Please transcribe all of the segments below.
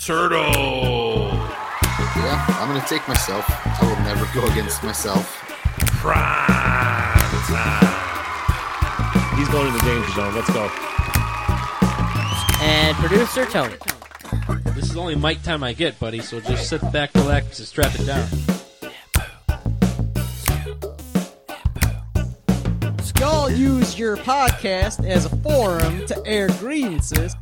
Turtle, Yeah, I'm gonna take myself. I will never go against myself. Prime Time. He's going to the danger zone. Let's go. And producer Tony. This is only mic time I get, buddy, so just sit back, relax, and strap it down. Y'all use your podcast as a forum to air grievances.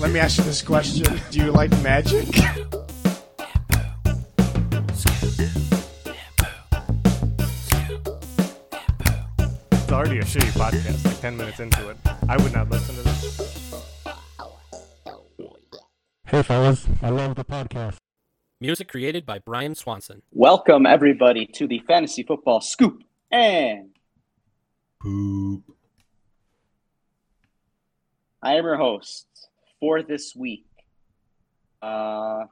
Let me ask you this question: Do you like magic? It's already a shitty podcast. Like ten minutes into it, I would not listen to this. Hey fellas, I love the podcast. Music created by Brian Swanson. Welcome everybody to the Fantasy Football Scoop and Poop. I am your host for this week. Uh,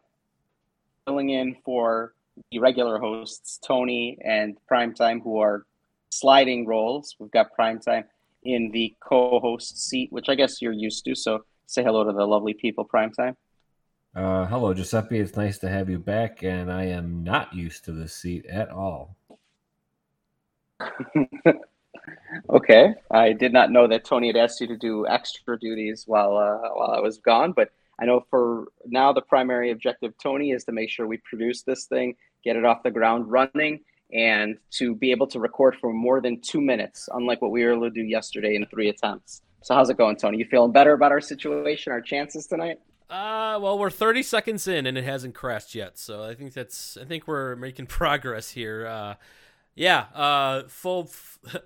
filling in for the regular hosts, Tony and Primetime, who are sliding roles. We've got Primetime in the co-host seat, which I guess you're used to. So say hello to the lovely people, Primetime. Uh, hello, Giuseppe. It's nice to have you back, and I am not used to this seat at all. Okay, I did not know that Tony had asked you to do extra duties while uh, while I was gone, but I know for now the primary objective, Tony, is to make sure we produce this thing, get it off the ground running, and to be able to record for more than two minutes, unlike what we were able to do yesterday in three attempts. So how's it going, Tony? You feeling better about our situation, our chances tonight? Uh, well, we're 30 seconds in and it hasn't crashed yet, so I think that's I think we're making progress here. Uh, yeah, uh, full f-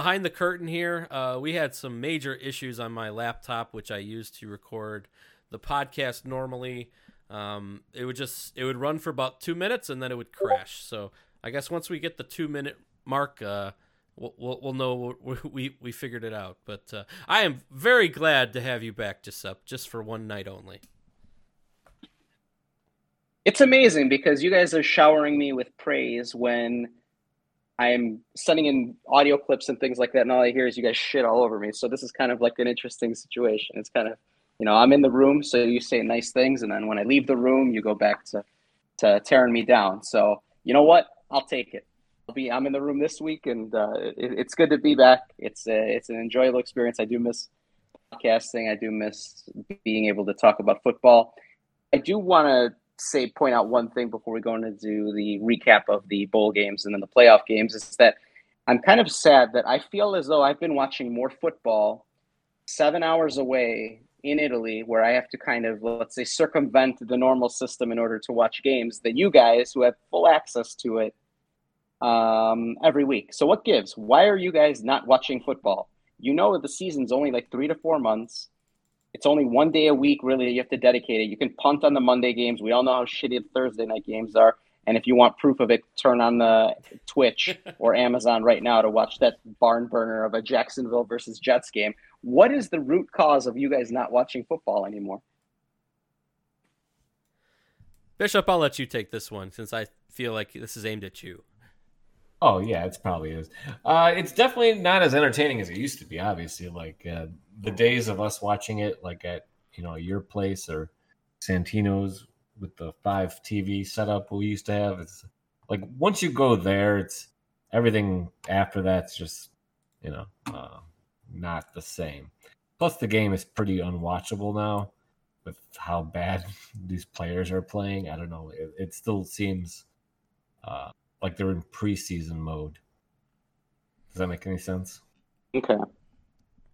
behind the curtain here. Uh, we had some major issues on my laptop, which I use to record the podcast normally. Um, it would just it would run for about two minutes and then it would crash. So I guess once we get the two minute mark, uh, we'll, we'll, we'll know we, we, we figured it out. But uh, I am very glad to have you back, Giuseppe, just for one night only. It's amazing because you guys are showering me with praise when I'm sending in audio clips and things like that, and all I hear is you guys shit all over me. So this is kind of like an interesting situation. It's kind of, you know, I'm in the room, so you say nice things, and then when I leave the room, you go back to, to tearing me down. So you know what? I'll take it. I'll be. I'm in the room this week, and uh, it, it's good to be back. It's a, it's an enjoyable experience. I do miss podcasting. I do miss being able to talk about football. I do want to say point out one thing before we go into do the recap of the bowl games and then the playoff games is that I'm kind of sad that I feel as though I've been watching more football seven hours away in Italy, where I have to kind of let's say circumvent the normal system in order to watch games than you guys who have full access to it um, every week. So what gives? Why are you guys not watching football? You know the season's only like three to four months. It's only one day a week, really. You have to dedicate it. You can punt on the Monday games. We all know how shitty the Thursday night games are. And if you want proof of it, turn on the Twitch or Amazon right now to watch that barn burner of a Jacksonville versus Jets game. What is the root cause of you guys not watching football anymore? Bishop, I'll let you take this one since I feel like this is aimed at you. Oh yeah, it's probably is. Uh, it's definitely not as entertaining as it used to be. Obviously, like uh, the days of us watching it, like at you know your place or Santino's with the five TV setup we used to have. It's like once you go there, it's everything after that's just you know uh, not the same. Plus, the game is pretty unwatchable now with how bad these players are playing. I don't know. It, it still seems. Uh, like they're in preseason mode. Does that make any sense? Okay.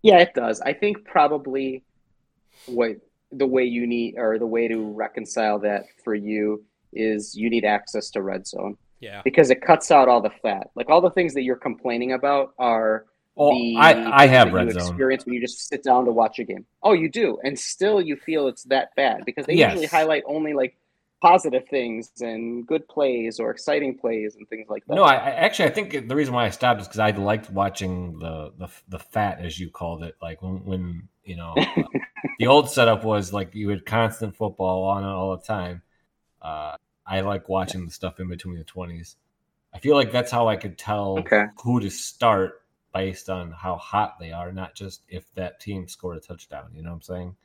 Yeah, it does. I think probably what the way you need or the way to reconcile that for you is you need access to red zone. Yeah. Because it cuts out all the fat. Like all the things that you're complaining about are Oh, the I I have red you zone. experience when you just sit down to watch a game. Oh, you do, and still you feel it's that bad because they Yes. usually highlight only like positive things and good plays or exciting plays and things like that. No, I, I actually I think the reason why I stopped is because I liked watching the, the the fat as you called it. Like when when you know uh, the old setup was like you had constant football on all the time. Uh, I like watching the stuff in between the twenties. I feel like that's how I could tell Okay. who to start based on how hot they are, not just if that team scored a touchdown. You know what I'm saying?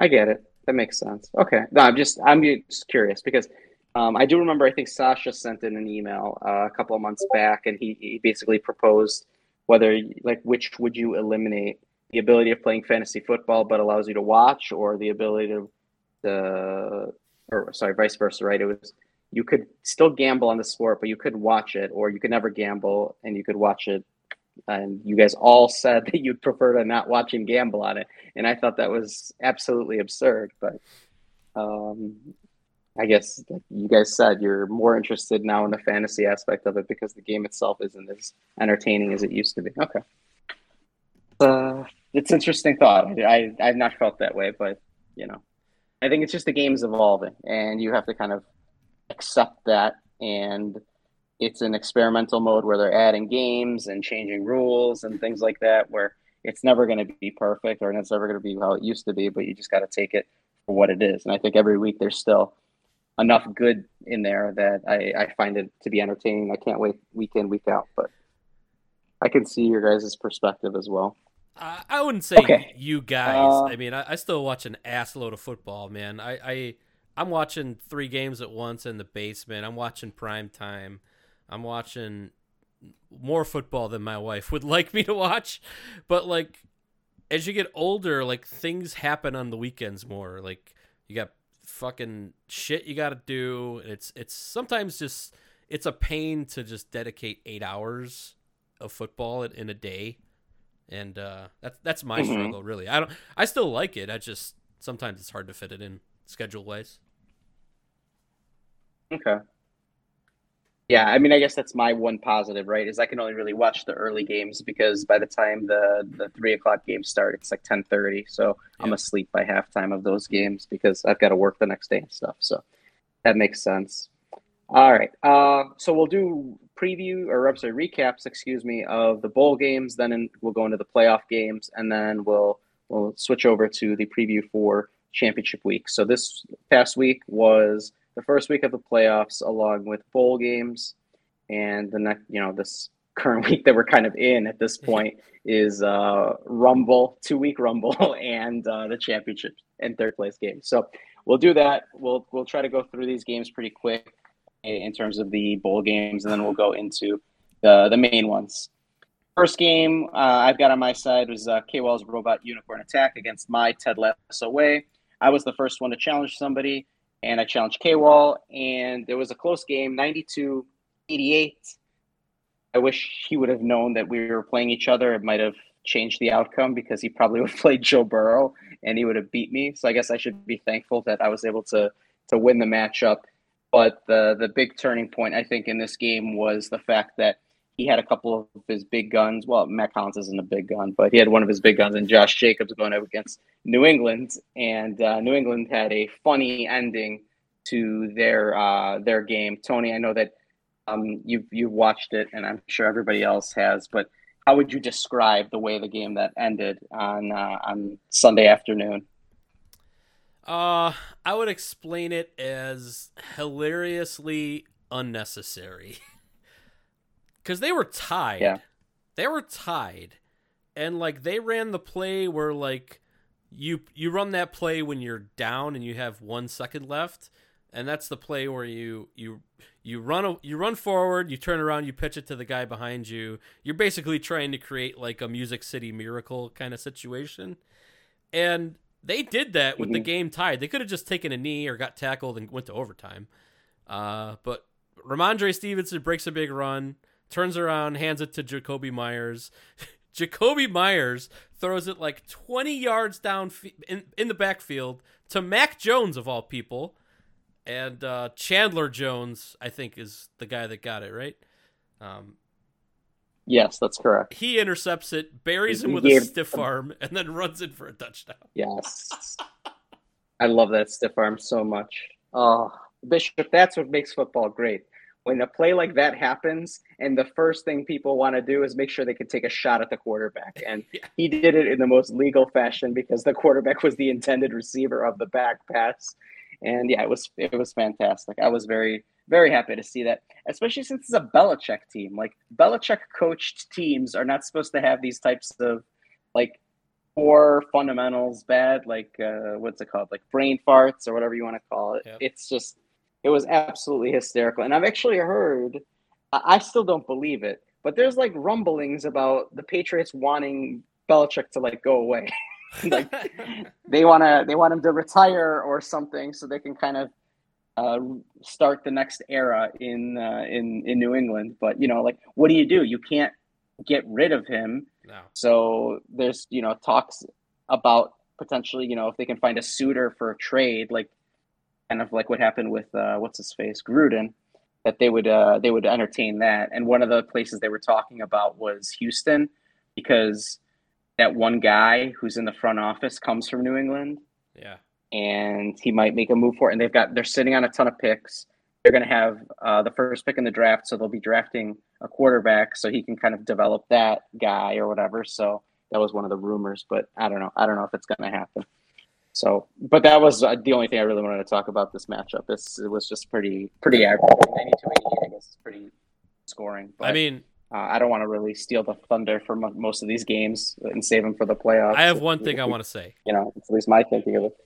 I get it. That makes sense. Okay. No, I'm just I'm just curious because um, I do remember I think Sasha sent in an email uh, a couple of months back, and he, he basically proposed whether like which would you eliminate the ability of playing fantasy football, but allows you to watch, or the ability to, the or sorry, vice versa, right? It was you could still gamble on the sport, but you could watch it, or you could never gamble and you could watch it. And you guys all said that you'd prefer to not watch and gamble on it and I thought that was absolutely absurd. But um, I guess like you guys said you're more interested now in the fantasy aspect of it because the game itself isn't as entertaining as it used to be. Okay, uh, it's interesting thought. I, I I've not felt that way, but you know, I think it's just the game's evolving, and you have to kind of accept that and. It's an experimental mode where they're adding games and changing rules and things like that. Where it's never going to be perfect or it's never going to be how it used to be, but you just got to take it for what it is. And I think every week there's still enough good in there that I, I find it to be entertaining. I can't wait week in, week out, but I can see your guys' perspective as well. I, I wouldn't say Okay. you guys. Uh, I mean, I, I still watch an ass load of football, man. I, I I'm watching three games at once in the basement. I'm watching prime time. I'm watching more football than my wife would like me to watch. But like as you get older, like things happen on the weekends more. Like you got fucking shit you got to do. It's it's sometimes just it's a pain to just dedicate 8 hours of football in, in a day. And uh that's that's my Mhm. struggle really. I don't I still like it. I just sometimes it's hard to fit it in schedule wise. Okay. Yeah, I mean, I guess that's my one positive, right? Is I can only really watch the early games because by the time the the three o'clock games start, it's like ten thirty. So I'm asleep by halftime of those games because I've got to work the next day and stuff. So that makes sense. All right. Uh, so we'll do preview or I'm sorry, recaps, excuse me, of the bowl games. Then in, we'll go into the playoff games, and then we'll we'll switch over to the preview for championship week. So this past week was the first week of the playoffs, along with bowl games, and the next, you know, this current week that we're kind of in at this point is uh, Rumble, two week Rumble, and uh, the championship and third place game. So we'll do that. We'll we'll try to go through these games pretty quick in in terms of the bowl games, and then we'll go into the the main ones. First game uh, I've got on my side was uh, KWell's Robot Unicorn Attack against my Ted Lasso Way. I was the first one to challenge somebody, and I challenged KWall, and it was a close game, 92 88. I wish he would have known that we were playing each other. It might have changed the outcome because he probably would have played Joe Burrow and he would have beat me. So I guess I should be thankful that I was able to to win the matchup. But the the big turning point I think in this game was the fact that he had a couple of his big guns. Well, Mack Hollins isn't a big gun, but he had one of his big guns, and Josh Jacobs going up against New England, and uh, New England had a funny ending to their uh, their game. Tony, I know that um, you've you've watched it, and I'm sure everybody else has. But how would you describe the way the game that ended on uh, on Sunday afternoon? Uh, I would explain it as hilariously unnecessary. Cuz they were tied. Yeah. They were tied. And like they ran the play where like you you run that play when you're down and you have 1 second left, and that's the play where you you you run a, you run forward, you turn around, you pitch it to the guy behind you. You're basically trying to create like a Music City Miracle kind of situation. And they did that with the Mhm. game tied. They could have just taken a knee or got tackled and went to overtime. Uh, but Rhamondre Stevenson breaks a big run, turns around, hands it to Jakobi Meyers. Jakobi Meyers throws it like 20 yards down f- in, in the backfield to Mac Jones, of all people. And uh, Chandler Jones, I think, is the guy that got it, right? Um, Yes, that's correct. He intercepts it, buries him with a stiff arm, and then runs in for a touchdown. Yes. I love that stiff arm so much. Oh, Bishop, that's what makes football great. When a play like that happens, and the first thing people want to do is make sure they can take a shot at the quarterback. And Yeah. he did it in the most legal fashion because the quarterback was the intended receiver of the back pass. And yeah, it was it was fantastic. I was very very happy to see that, especially since it's a Belichick team. Like Belichick coached teams are not supposed to have these types of like poor fundamentals, bad like uh, what's it called, like brain farts or whatever you want to call it. Yep. It's just it was absolutely hysterical. And I've actually heard, I still don't believe it, but there's like rumblings about the Patriots wanting Belichick to like go away. like they want to they want him to retire or something so they can kind of uh, start the next era in uh, in in New England. But you know, like what do you do? You can't get rid of him. no. So there's you know talks about potentially you know if they can find a suitor for a trade, like kind of like what happened with uh, what's his face Gruden, that they would uh, they would entertain that. And one of the places they were talking about was Houston, because that one guy who's in the front office comes from New England Yeah. and he might make a move for it. And they've got they're sitting on a ton of picks. They're going to have uh, the first pick in the draft, so they'll be drafting a quarterback, so he can kind of develop that guy or whatever. So that was one of the rumors, but I don't know. I don't know if it's going to happen. So, but that was uh, the only thing I really wanted to talk about this matchup. This it was just pretty pretty average. 92 88, I guess, is pretty scoring. But, I mean, uh, I don't want to really steal the thunder from mo- most of these games and save them for the playoffs. I have one thing I want to say. You know, it's at least my thinking of it.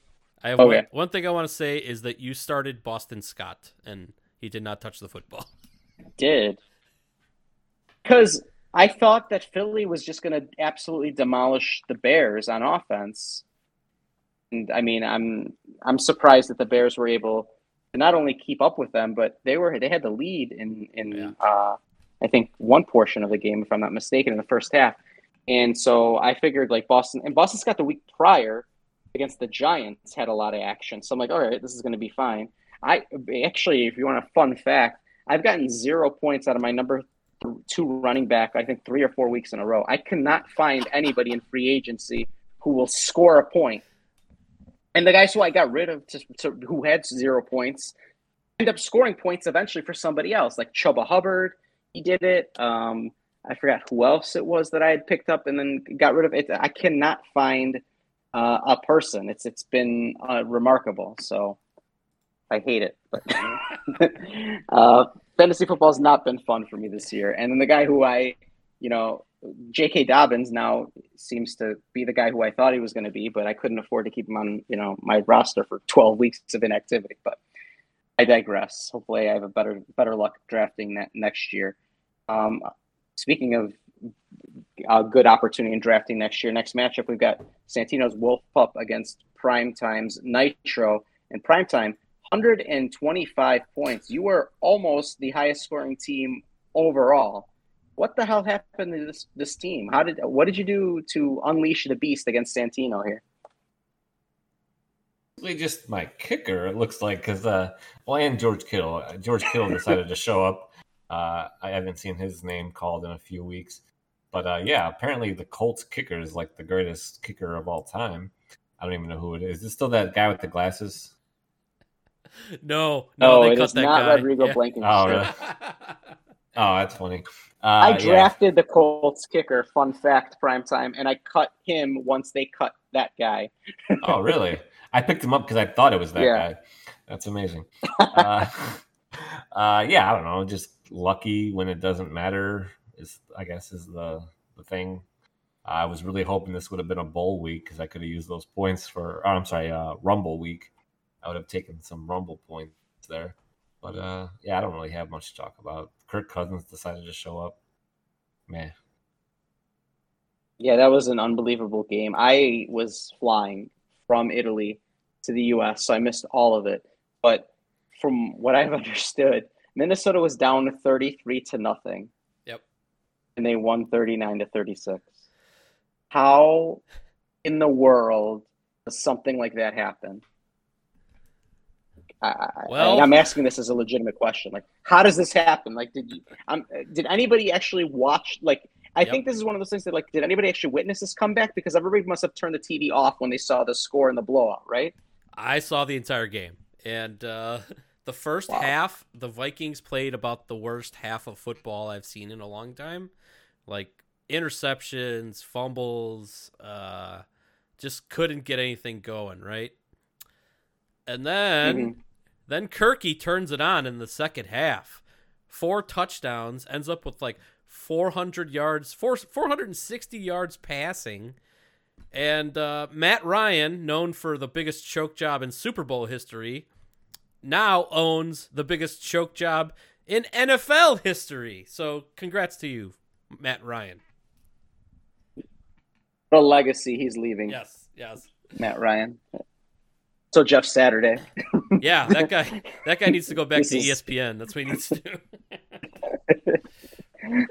I have Okay. one, one thing I want to say is that you started Boston Scott, and he did not touch the football. did because I thought that Philly was just going to absolutely demolish the Bears on offense. And I mean, I'm I'm surprised that the Bears were able to not only keep up with them, but they were they had the lead in in Yeah. uh, I think one portion of the game, if I'm not mistaken, in the first half. And so I figured like Boston and Boston's got the week prior against the Giants had a lot of action. So I'm like, all right, this is going to be fine. I actually, if you want a fun fact, I've gotten zero points out of my number two running back. I think three or four weeks in a row. I cannot find anybody in free agency who will score a point. And the guys who I got rid of, to, to, who had zero points, end up scoring points eventually for somebody else, like Chuba Hubbard. He did it. Um, I forgot who else it was that I had picked up and then got rid of it. I cannot find uh, a person. It's it's been uh, remarkable. So I hate it. But uh, fantasy football has not been fun for me this year. And then the guy who I, you know, J.K. Dobbins now seems to be the guy who I thought he was going to be, but I couldn't afford to keep him on, you know, my roster for 12 weeks of inactivity. But I digress. Hopefully, I have a better better luck drafting that next year. Um, speaking of a good opportunity in drafting next year, next matchup we've got Santino's Wolf Pup against Primetime's Nitro. And Primetime, 125 points. You were almost the highest scoring team overall. What the hell happened to this this team? How did what did you do to unleash the beast against Santino here? Really just my kicker, it looks like, because, uh, well, and George Kittle. Uh, George Kittle decided to show up. Uh, I haven't seen his name called in a few weeks. But uh, yeah, apparently the Colts kicker is like the greatest kicker of all time. I don't even know who it is. Is it still that guy with the glasses? No, no, No, they it cut is that not guy. Rodrigo Yeah. Blankenship. Oh, really? Oh, that's funny. Uh, I yeah. drafted the Colts kicker. Fun fact, primetime, and I cut him once they cut that guy. Oh, really? I picked him up because I thought it was that Yeah. guy. That's amazing. uh, uh, yeah, I don't know. Just lucky when it doesn't matter is, I guess, is the the thing. I was really hoping this would have been a bowl week because I could have used those points for. Oh, I'm sorry, uh, Rumble week. I would have taken some Rumble points there. But uh, yeah, I don't really have much to talk about. Kirk Cousins decided to show up. Man, Yeah, that was an unbelievable game. I was flying from Italy to the U.S., so I missed all of it. But from what I've understood, Minnesota was down 33 to nothing. Yep. And they won 39 to 36. How in the world does something like that happen? I, I- Well- and I'm asking this as a legitimate question. Like, how does this happen? Like, did you? Um, did anybody actually watch? Like, I Yep. think this is one of those things that, like, did anybody actually witness this comeback? Because everybody must have turned the TV off when they saw the score and the blowout, right? I saw the entire game, and uh, the first Wow. half, the Vikings played about the worst half of football I've seen in a long time. Like interceptions, fumbles, uh, just couldn't get anything going, right? And then, Mhm. Then Kirky turns it on in the second half. Four touchdowns, ends up with like 400 yards, four, 460 yards passing. And uh, Matt Ryan, known for the biggest choke job in Super Bowl history, now owns the biggest choke job in NFL history. So, congrats to you, Matt Ryan. The legacy he's leaving, Yes, yes, Matt Ryan. So Jeff Saturday. yeah. That guy, that guy needs to go back This to is- ESPN. That's what he needs to do.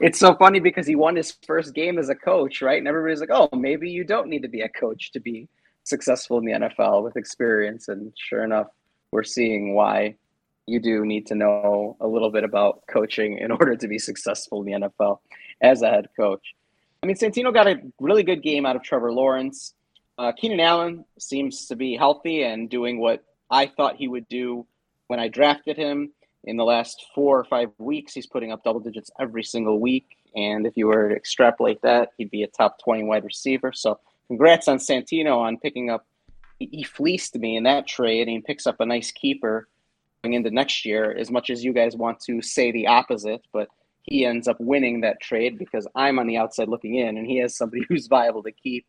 It's so funny because he won his first game as a coach, right? And everybody's like, "Oh, maybe you don't need to be a coach to be successful in the NFL with experience." And sure enough, we're seeing why you do need to know a little bit about coaching in order to be successful in the NFL as a head coach. I mean, Santino got a really good game out of Trevor Lawrence. Uh, Keenan Allen seems to be healthy and doing what I thought he would do when I drafted him in the last four or five weeks, he's putting up double digits every single week. And if you were to extrapolate that, he'd be a top 20 wide receiver. So congrats on Santino on picking up. He fleeced me in that trade and he picks up a nice keeper going into next year, as much as you guys want to say the opposite. But he ends up winning that trade because I'm on the outside looking in and he has somebody who's viable to keep.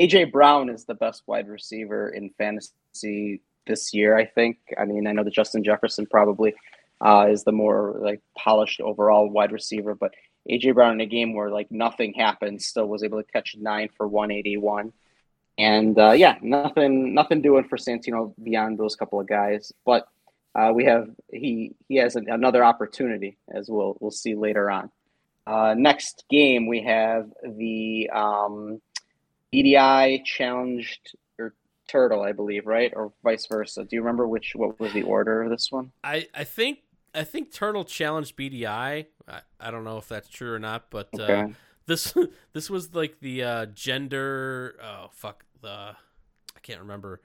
AJ Brown is the best wide receiver in fantasy this year, I think. I mean, I know that Justin Jefferson probably uh, is the more like polished overall wide receiver. But AJ Brown in a game where like nothing happened, still was able to catch nine for 181. And uh, yeah, nothing, nothing doing for Santino beyond those couple of guys. But uh, we have he he has an, another opportunity as we'll we'll see later on. Uh, next game we have the um, BDI challenged or turtle, I believe, right, or vice versa. Do you remember which what was the order of this one? I, I think I think Turtle challenged BDI. I, I don't know if that's true or not, but uh, this this was like the uh, gender. Oh fuck the I can't remember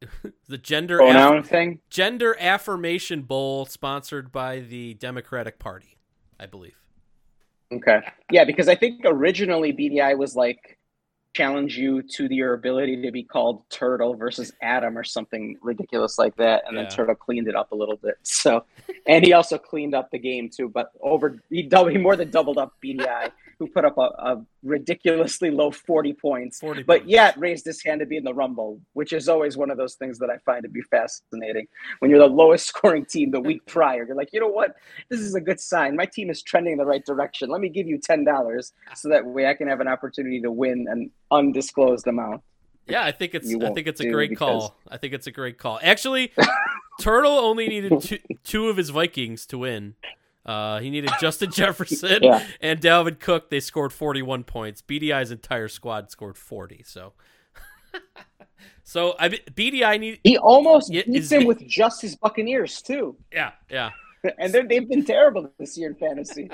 the gender Pronoun aff- thing. gender affirmation bowl sponsored by the Democratic Party, I believe. Okay. Yeah, because I think originally BDI was like challenge you to your ability to be called Turtle versus Adam or something ridiculous like that, and Yeah. then Turtle cleaned it up a little bit. So, and he also cleaned up the game too, but over he double he more than doubled up BDI, who put up a, a ridiculously low forty points. 40 but points. yet raised his hand to be in the Rumble, which is always one of those things that I find to be fascinating. When you're the lowest scoring team the week prior, you're like, you know what? This is a good sign. My team is trending in the right direction. Let me give you ten dollars so that way I can have an opportunity to win an undisclosed amount. Yeah, I think it's I think it's a great because- call. I think it's a great call. Actually, Turtle only needed two, two of his Vikings to win. Uh, he needed Justin Jefferson Yeah. and Dalvin Cook. They scored 41 points. BDI's entire squad scored 40. So, so I BDI need He almost beats is- him with just his Buccaneers too, yeah yeah. and they've been terrible this year in fantasy.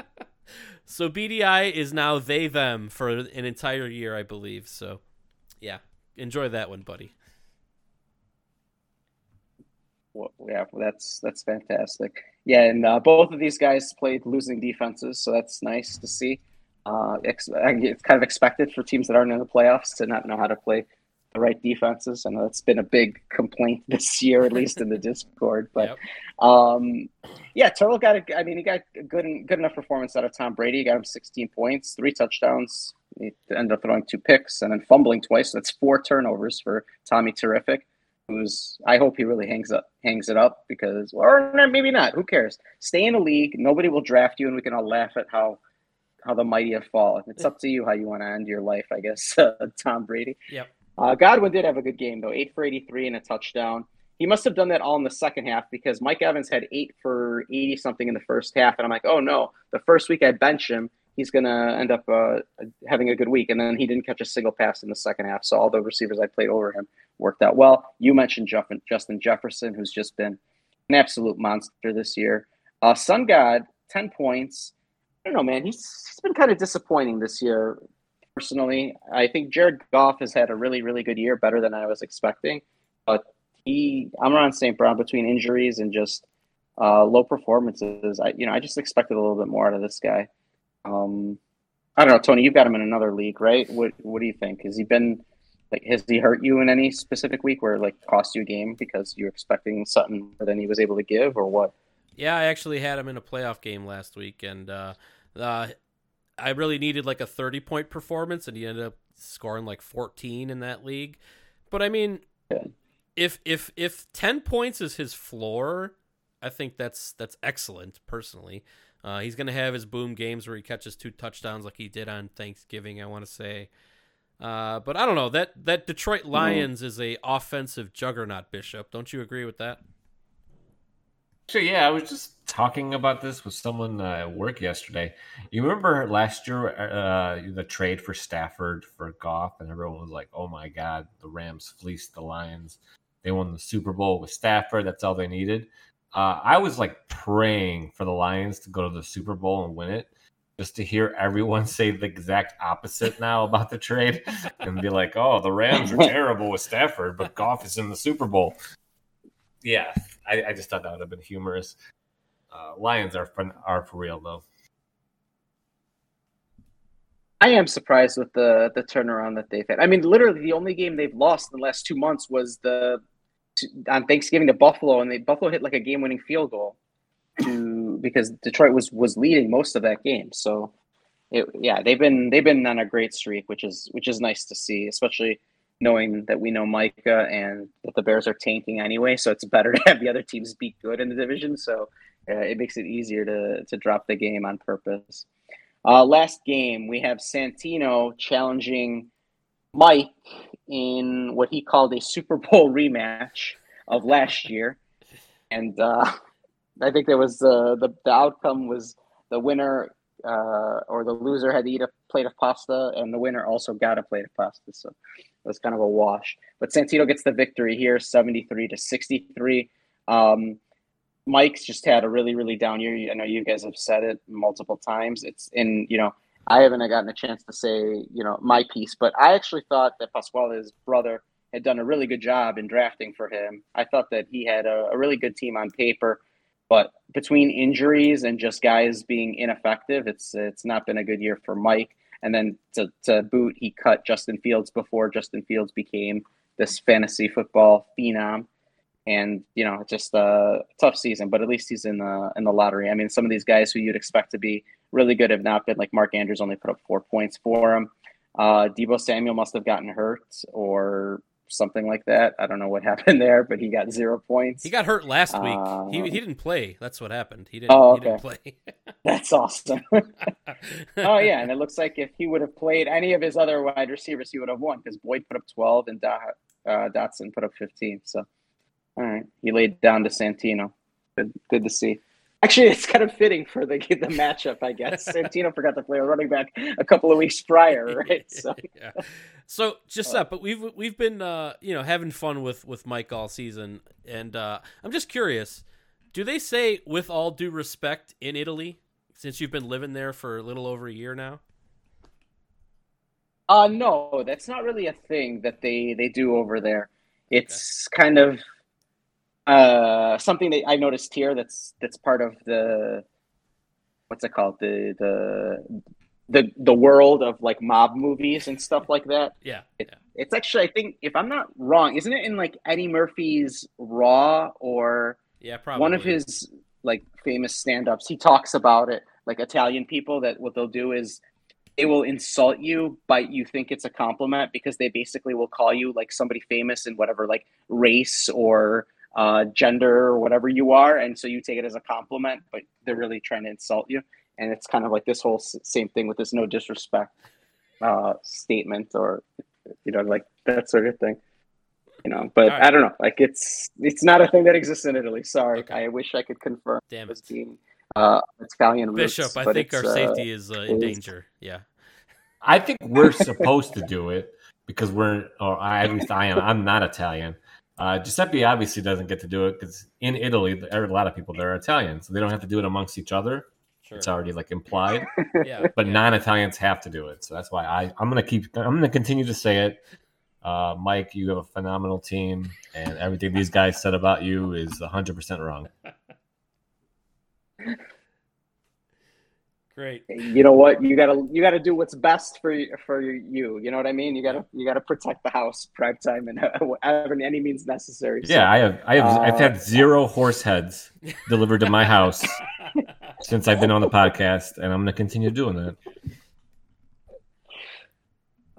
So BDI is now they them for an entire year, I believe. So, yeah, enjoy that one, buddy. Well, yeah, well, that's that's fantastic. Yeah, and uh, both of these guys played losing defenses, so that's nice to see. Uh, ex- it's kind of expected for teams that aren't in the playoffs to not know how to play the right defenses. I know that's been a big complaint this year, at least in the Discord. But Yep. um, yeah, Turtle got a. I mean, he got a good good enough performance out of Tom Brady. He got him 16 points, three touchdowns. He ended up throwing two picks and then fumbling twice. So that's four turnovers for Tommy Terrific who's I hope he really hangs up hangs it up because or maybe not. Who cares? Stay in the league. Nobody will draft you, and we can all laugh at how how the mighty have fallen. It's up to you how you want to end your life, I guess. Uh, Tom Brady. Yep. Uh, Godwin did have a good game though, eight for eighty three and a touchdown. He must have done that all in the second half because Mike Evans had eight for eighty something in the first half, and I'm like, oh no, the first week I bench him, he's gonna end up uh, having a good week, and then he didn't catch a single pass in the second half. So all the receivers I played over him worked out well. You mentioned Jeff- Justin Jefferson, who's just been an absolute monster this year. Uh, Sun God, 10 points. I don't know, man. He's, he's been kind of disappointing this year, personally. I think Jared Goff has had a really, really good year, better than I was expecting. But he, Amon-Ra St. Brown between injuries and just uh, low performances. I, you know, I just expected a little bit more out of this guy. Um, I don't know, Tony. You've got him in another league, right? What What do you think? Has he been like? Has he hurt you in any specific week where like cost you a game because you're expecting something more than he was able to give, or what? Yeah, I actually had him in a playoff game last week, and uh, uh, I really needed like a 30 point performance, and he ended up scoring like 14 in that league. But I mean, Yeah. if if if 10 points is his floor, I think that's that's excellent. Personally, uh, he's gonna have his boom games where he catches two touchdowns like he did on Thanksgiving. I want to say. Uh, but I don't know that that Detroit Lions is a offensive juggernaut. Bishop, don't you agree with that? So yeah, I was just talking about this with someone uh, at work yesterday. You remember last year uh, the trade for Stafford for Goff, and everyone was like, "Oh my God, the Rams fleeced the Lions. They won the Super Bowl with Stafford. That's all they needed." Uh, I was like praying for the Lions to go to the Super Bowl and win it, just to hear everyone say the exact opposite now about the trade and be like, "Oh, the Rams are terrible with Stafford, but Goff is in the Super Bowl." Yeah, I, I just thought that would have been humorous. Uh, Lions are for, are for real though. I am surprised with the the turnaround that they've had. I mean, literally, the only game they've lost in the last two months was the on Thanksgiving to Buffalo, and they Buffalo hit like a game winning field goal to because Detroit was was leading most of that game. So, it, yeah, they've been they've been on a great streak, which is which is nice to see, especially knowing that we know Micah and that the Bears are tanking anyway. So it's better to have the other teams be good in the division. So uh, it makes it easier to to drop the game on purpose. Uh, last game, we have Santino challenging Mike in what he called a Super Bowl rematch of last year, and uh, I think there was uh, the the outcome was the winner uh, or the loser had to eat a plate of pasta, and the winner also got a plate of pasta. So it was kind of a wash. But Santino gets the victory here, seventy three to sixty three. Um, Mike's just had a really, really down year. I know you guys have said it multiple times. It's in, you know, I haven't gotten a chance to say, you know, my piece, but I actually thought that Pasquale's brother had done a really good job in drafting for him. I thought that he had a, a really good team on paper, but between injuries and just guys being ineffective, it's it's not been a good year for Mike. And then to, to boot, he cut Justin Fields before Justin Fields became this fantasy football phenom. And you know just a tough season but at least he's in the in the lottery. I mean some of these guys who you'd expect to be really good have not been like mark andrews only put up four points for him uh deebo samuel must have gotten hurt or something like that i don't know what happened there but he got zero points He got hurt last week. Uh, he he didn't play. That's what happened. He didn't. Oh, He didn't play. that's awesome oh yeah and it looks like if he would have played any of his other wide receivers he would have won because boyd put up 12 and uh, dotson put up 15 so all right he laid down to santino good, good to see actually it's kind of fitting for the the matchup i guess santino forgot to play a running back a couple of weeks prior right so yeah. So just that, but we've we've been uh, you know having fun with with Mike all season, and uh, I'm just curious. Do they say "with all due respect" in Italy since you've been living there for a little over a year now? Uh no, that's not really a thing that they they do over there. It's kind of uh something that I noticed here that's that's part of the what's it called? The the the the world of like mob movies and stuff like that. Yeah. It, It's actually I think if I'm not wrong, isn't it in like Eddie Murphy's Raw or Yeah, probably. one of his like famous stand-ups he talks about it like italian people that what they'll do is they will insult you but you think it's a compliment because they basically will call you like somebody famous in whatever like race or uh, gender or whatever you are and so you take it as a compliment but they're really trying to insult you and it's kind of like this whole s- same thing with this no disrespect uh, statement or you know like that sort of thing you know but All right. i don't know like it's it's not a thing that exists in italy sorry Okay. i wish i could confirm Damn as it, being uh italian roots, Bishop. I think our uh, safety is uh, in it is- danger. Yeah. I think we're supposed to do it because we're, or I, at least I am, I'm not Italian. Uh, Giuseppe obviously doesn't get to do it because in Italy, there are a lot of people that are Italian, so they don't have to do it amongst each other. Sure. It's already like implied, yeah. but non-Italians have to do it. So that's why I, I'm gonna keep, I'm gonna continue to say it. Uh, Mike, you have a phenomenal team, and everything these guys said about you is 100 percent wrong. Great. You know what? You gotta you gotta do what's best for you- for you. You know what I mean? You gotta you gotta protect the house, prime time, and whatever any means necessary. So, Yeah, I have, I have, I've Uh, had zero horse heads delivered to my house since I've been on the podcast, and I'm gonna continue doing that.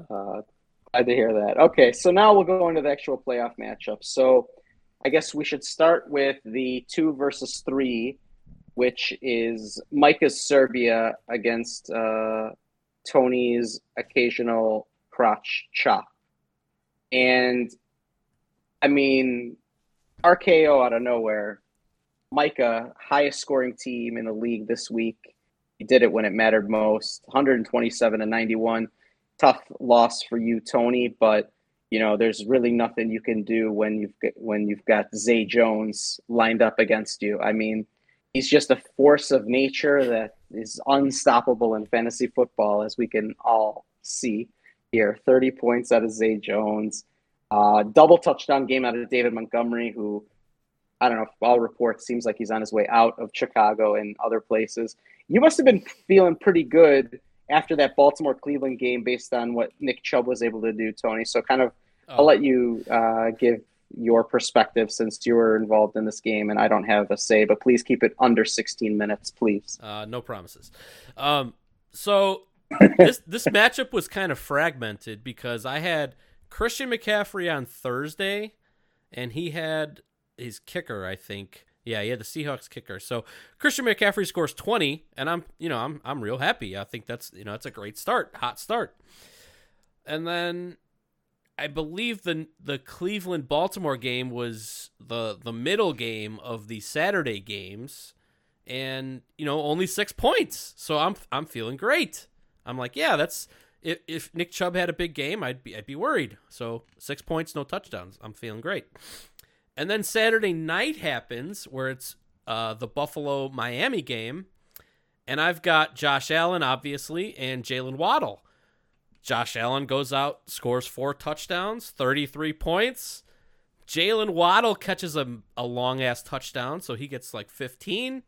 Uh, glad to hear that. Okay, so now we'll go into the actual playoff matchup. So I guess we should start with the two versus three, which is Micah's Serbia against uh, Tony's occasional crotch chop. And I mean, RKO out of nowhere. Micah, highest scoring team in the league this week. He did it when it mattered most 127 and 91 tough loss for you, Tony. But you know, there's really nothing you can do when you've when you've got Zay Jones lined up against you. I mean, he's just a force of nature that is unstoppable in fantasy football, as we can all see here. 30 points out of Zay Jones, uh, double touchdown game out of David Montgomery, who I don't know. All reports seems like he's on his way out of Chicago and other places. You must have been feeling pretty good after that Baltimore Cleveland game based on what Nick Chubb was able to do, Tony. So, kind of, I'll Oh, let you uh, give your perspective since you were involved in this game and I don't have a say, but please keep it under 16 minutes, please. Uh, no promises. Um, so this this matchup was kind of fragmented because I had Christian McCaffrey on Thursday, and he had his kicker. I think, yeah, he had the Seahawks kicker. So Christian McCaffrey scores twenty, and I'm you know I'm I'm real happy. I think that's you know that's a great start, hot start. And then I believe the the Cleveland Baltimore game was the the middle game of the Saturday games and you know only six points. So I'm I'm feeling great. I'm like, yeah, that's if, if Nick Chubb had a big game, I'd be I'd be worried. So six points, no touchdowns. I'm feeling great. And then Saturday night happens where it's uh, the Buffalo Miami game, and I've got Josh Allen obviously and Jaylen Waddle. Josh Allen goes out, scores four touchdowns, 33 points. Jaylen Waddle catches a, a long ass touchdown, so he gets like 15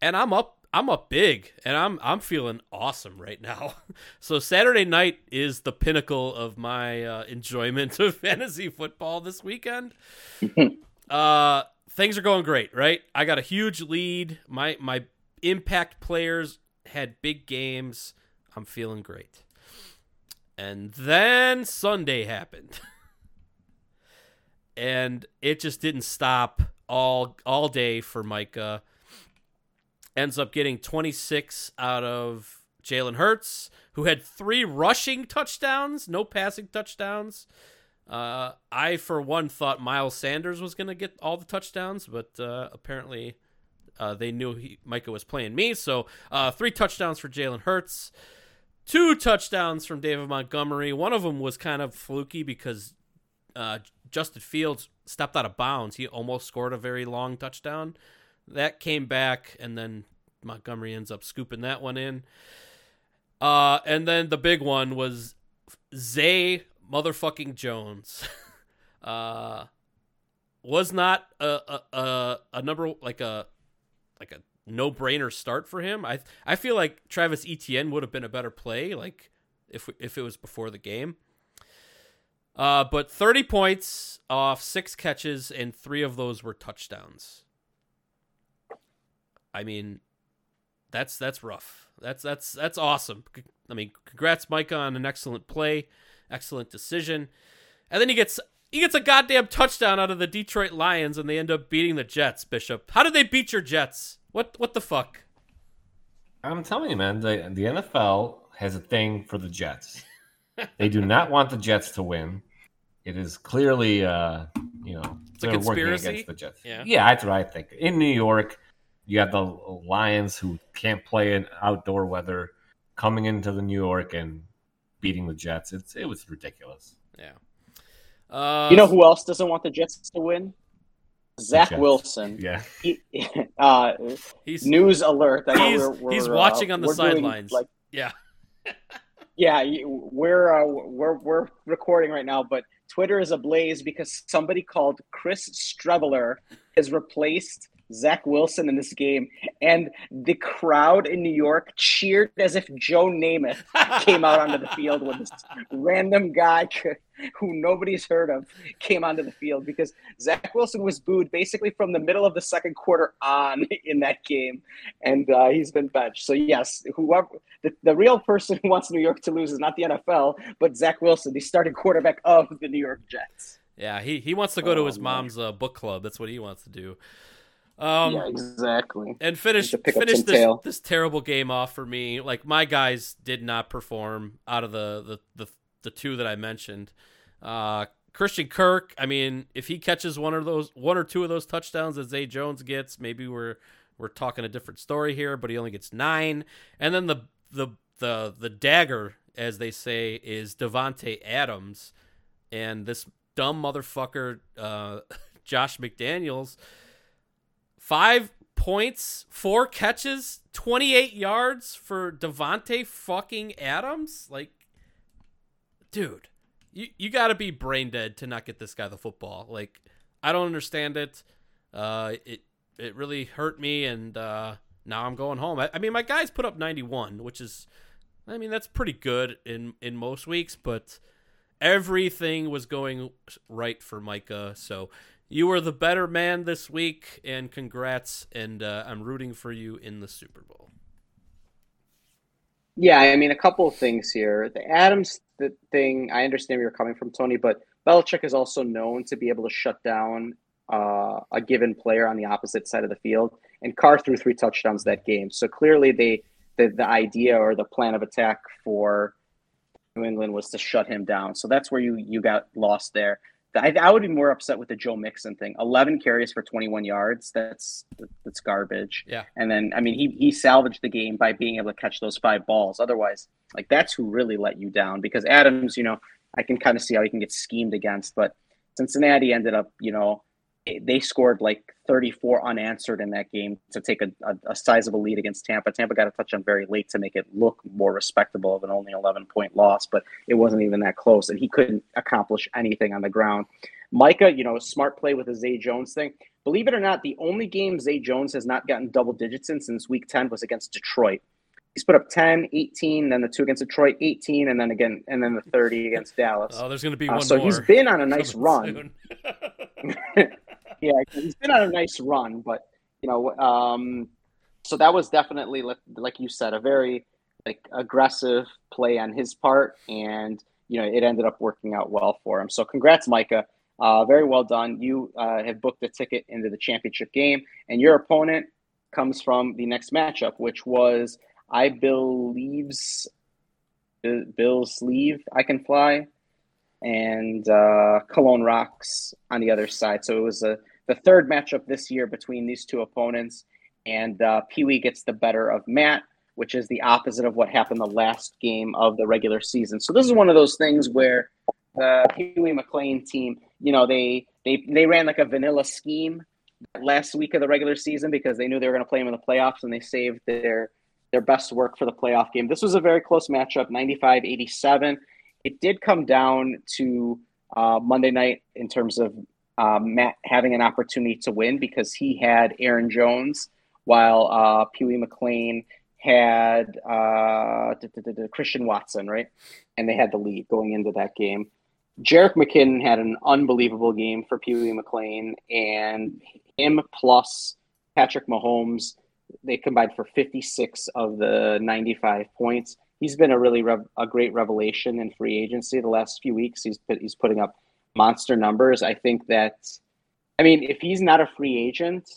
and I'm up I'm up big and I'm I'm feeling awesome right now. So Saturday night is the pinnacle of my uh, enjoyment of fantasy football this weekend. uh things are going great, right? I got a huge lead. My my impact players had big games. I'm feeling great. And then Sunday happened. and it just didn't stop all all day for Micah ends up getting 26 out of Jalen Hurts, who had three rushing touchdowns, no passing touchdowns. Uh, I, for one, thought Miles Sanders was going to get all the touchdowns, but uh, apparently uh, they knew he, Micah was playing me. So uh, three touchdowns for Jalen Hurts, two touchdowns from David Montgomery. One of them was kind of fluky because uh, Justin Fields stepped out of bounds. He almost scored a very long touchdown that came back and then Montgomery ends up scooping that one in. Uh, and then the big one was Zay motherfucking Jones. uh, was not a, a a a number like a like a no brainer start for him. I I feel like Travis Etienne would have been a better play, like if if it was before the game. Uh, but 30 points off six catches, and three of those were touchdowns. I mean, that's that's rough. That's that's that's awesome. I mean, congrats, Micah, on an excellent play, excellent decision, and then he gets he gets a goddamn touchdown out of the Detroit Lions, and they end up beating the Jets. Bishop, how did they beat your Jets? What what the fuck? I'm telling you, man, the, the NFL has a thing for the Jets. they do not want the Jets to win. It is clearly, uh, you know, It's a they're working conspiracy? against the Jets. Yeah. yeah, that's what I think. In New York, you have the Lions who can't play in outdoor weather coming into the New York and beating the Jets. It's it was ridiculous. Yeah. Uh, You know who else doesn't want the Jets to win? Zach Jets. Wilson. Yeah, He, uh, he's news alert. I know He's- we're, we're, he's uh, watching on the sidelines. Like, yeah. yeah, we're uh, we're we're recording right now, but Twitter is ablaze because somebody called Chris Streveler has replaced Zach Wilson in this game, and the crowd in New York cheered as if Joe Namath came out onto the field when this random guy who nobody's heard of came onto the field because Zach Wilson was booed basically from the middle of the second quarter on in that game, and uh, he's been benched. So yes, whoever the, the real person who wants New York to lose is not the NFL, but Zach Wilson, the starting quarterback of the New York Jets. Yeah, he, he wants to go to Oh, his man. mom's uh, book club. That's what he wants to do. Um, yeah, exactly. and finish to pick up finish this, tail. this terrible game off for me. Like my guys did not perform out of the the the, the two that I mentioned. Uh, Christian Kirk. I mean, if he catches one of those one or two of those touchdowns that Zay Jones gets, maybe we're we're talking a different story here. But he only gets nine, and then the the the the dagger, as they say, is Davante Adams, and this dumb motherfucker, uh, Josh McDaniels five points, four catches, 28 yards for Davante fucking Adams. Like, dude, you, you got to be brain dead to not get this guy the football. Like, I don't understand it. Uh, it it really hurt me, and uh, now I'm going home. I, I mean, my guys put up 91, which is, I mean, that's pretty good in in most weeks, but everything was going right for Micah. So you were the better man this week, and congrats. And uh, I'm rooting for you in the Super Bowl. Yeah, I mean, a couple of things here. The Adams thing, I understand where you're coming from, Tony, but Belichick is also known to be able to shut down uh, a given player on the opposite side of the field. And Carr threw three touchdowns that game. So clearly, they the, the idea or the plan of attack for New England was to shut him down. So that's where you you got lost there. I, I would be more upset with the Joe Mixon thing. Eleven carries for 21 yards. That's that's garbage. Yeah. And then I mean he he salvaged the game by being able to catch those five balls. Otherwise, like that's who really let you down because Adams, you know, I can kind of see how he can get schemed against, but Cincinnati ended up, you know, they scored like 34 unanswered in that game to take a, a, a sizable lead against Tampa. Tampa got a touchdown very late to make it look more respectable of an only 11 point loss, but it wasn't even that close, and he couldn't accomplish anything on the ground. Micah, you know, smart play with the Zay Jones thing. Believe it or not, the only game Zay Jones has not gotten double digits in since week 10 was against Detroit. He's put up 10, 18, then the two against Detroit, 18, and then again, and then the 30 against Dallas. Oh, there's going to be Uh, one so more. he's been on a nice coming run. yeah, he's been on a nice run, but you know, um, so that was definitely like, you said, a very like aggressive play on his part, and you know, it ended up working out well for him. So, congrats, Micah. Uh, very well done. You uh, have booked a ticket into the championship game, and your opponent comes from the next matchup, which was, I believe's Bill's sleeve. I can fly and uh, Cologne Rocks on the other side. So it was a, the third matchup this year between these two opponents, and uh, Pee Wee gets the better of Matt, which is the opposite of what happened the last game of the regular season. So this is one of those things where the Pee Wee McLean team, you know, they they they ran like a vanilla scheme last week of the regular season because they knew they were going to play him in the playoffs, and they saved their their best work for the playoff game. This was a very close matchup, 95-87 it did come down to uh, Monday night in terms of um, Matt having an opportunity to win because he had Aaron Jones while uh, Pee Wee McLean had uh, Christian Watson, right? And they had the lead going into that game. Jerick McKinnon had an unbelievable game for Pee Wee McLean, and him plus Patrick Mahomes, they combined for 56 of the 95 points he's been a really rev- a great revelation in free agency the last few weeks. He's put, he's putting up monster numbers. I think that, I mean, if he's not a free agent,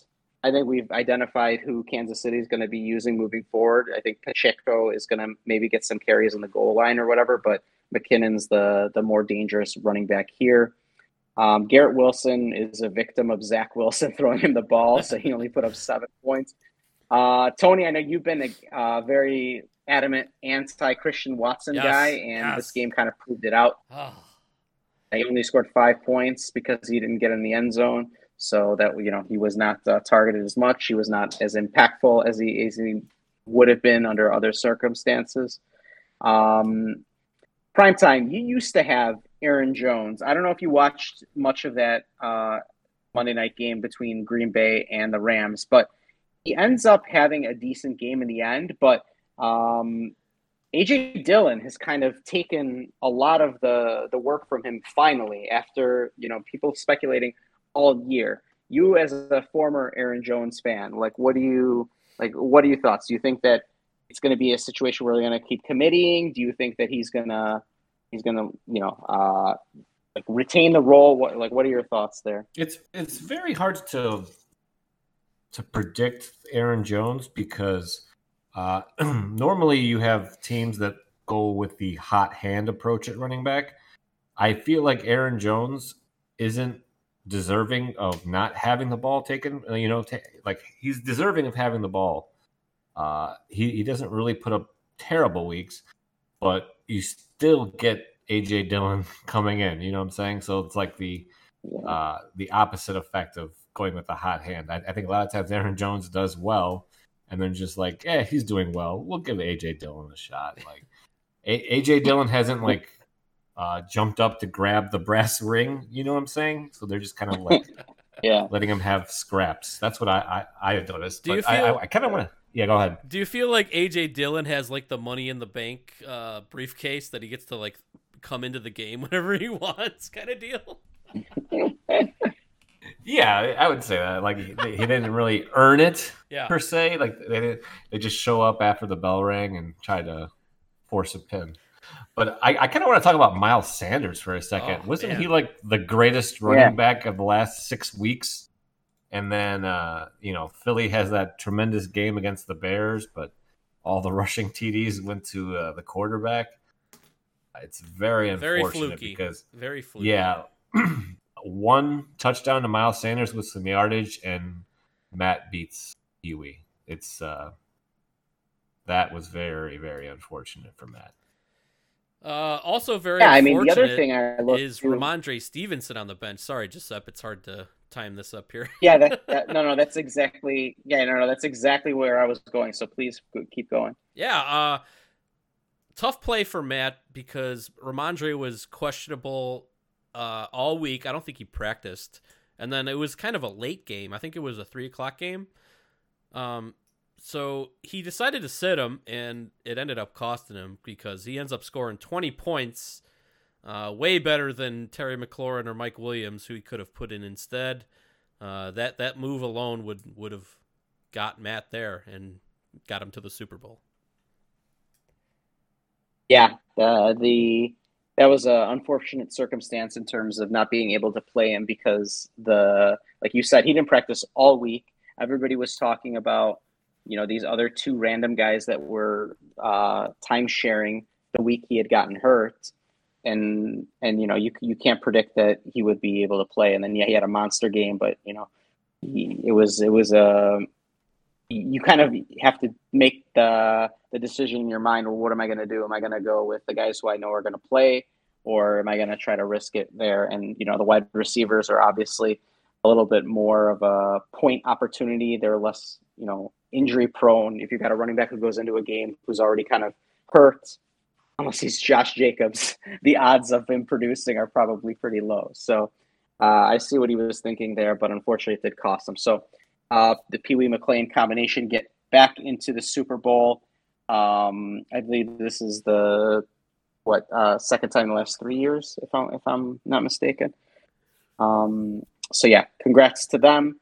I think we've identified who Kansas City is going to be using moving forward. I think Pacheco is going to maybe get some carries on the goal line or whatever, but McKinnon's the the more dangerous running back here. Um, Garrett Wilson is a victim of Zach Wilson throwing him the ball, so he only put up seven points. Uh, Tony, I know you've been a uh, very adamant anti-Christian Watson Yes, guy, and yes. this game kind of proved it out. Oh, He only scored five points because he didn't get in the end zone, so that you know he was not uh, targeted as much. He was not as impactful as he as he would have been under other circumstances. Um, primetime, you used to have Aaron Jones. I don't know if you watched much of that uh, Monday night game between Green Bay and the Rams, but he ends up having a decent game in the end. But um, AJ Dillon has kind of taken a lot of the the work from him finally after you know people speculating all year. You as a former Aaron Jones fan, like what do you like? What are your thoughts? Do you think that it's going to be a situation where they're going to keep committing? Do you think that he's gonna he's gonna you know uh, like retain the role? What like what are your thoughts there? It's it's very hard to to predict Aaron Jones because uh, normally you have teams that go with the hot hand approach at running back. I feel like Aaron Jones isn't deserving of not having the ball taken. uh, You know, ta- like he's deserving of having the ball. Uh, he he doesn't really put up terrible weeks, but you still get AJ Dillon coming in. You know what I'm saying? So it's like the uh, the opposite effect of going with the hot hand. I, I think a lot of times Aaron Jones does well, and then just like, yeah, he's doing well. We'll give AJ Dillon a shot. Like a- AJ Dillon hasn't like uh, jumped up to grab the brass ring. You know what I'm saying? So they're just kind of like Yeah, letting him have scraps. That's what I I, I have noticed. Do you But I, feel- I, I kind of want to. Yeah, go ahead. do you feel like AJ Dillon has like the money in the bank uh, briefcase that he gets to like come into the game whenever he wants, kind of deal? Yeah, I would say that. Like he, he didn't really earn it Yeah. per se. Like they didn't, they just show up after the bell rang and try to force a pin. But I, I kind of want to talk about Miles Sanders for a second. Oh, Wasn't man. he like the greatest running Yeah. back of the last six weeks? And then uh, you know Philly has that tremendous game against the Bears, but all the rushing TDs went to uh, the quarterback. It's very Very unfortunate fluky. because Very fluky. yeah. One touchdown to Miles Sanders with some yardage, and Matt beats Huey. It's uh, that was very, very unfortunate for Matt. Uh, also very yeah. I mean, the other thing I looked is through- Rhamondre Stevenson on the bench. Sorry, Giuseppe, it's hard to time this up here. Yeah, that, that no, no, that's exactly yeah, no, no, that's exactly where I was going. So please keep going. Yeah, uh tough play for Matt because Rhamondre was questionable uh all week. I don't think he practiced. And then it was kind of a late game. I think it was a three o'clock game. Um so he decided to sit him and it ended up costing him because he ends up scoring twenty points. Uh, way better than Terry McLaurin or Mike Williams, who he could have put in instead. Uh, that that move alone would would have got Matt there and got him to the Super Bowl. Yeah, the the that was an unfortunate circumstance in terms of not being able to play him because the like you said he didn't practice all week. Everybody was talking about you know these other two random guys that were uh, time sharing the week he had gotten hurt, and and you know you you can't predict that he would be able to play. And then yeah, he had a monster game, but you know he, it was it was a you kind of have to make the the decision in your mind. Well, what am I going to do? Am I going to go with the guys who I know are going to play, or am I going to try to risk it there? And you know, the wide receivers are obviously a little bit more of a point opportunity. They're less, you know, injury prone. If you've got a running back who goes into a game who's already kind of hurt, unless he's Josh Jacobs, the odds of him producing are probably pretty low. So uh, I see what he was thinking there, but unfortunately, it did cost him. So uh, the Pee Wee McLean combination get back into the Super Bowl. Um, I believe this is the what uh, second time in the last three years, if I'm if I'm not mistaken. Um, so yeah, congrats to them,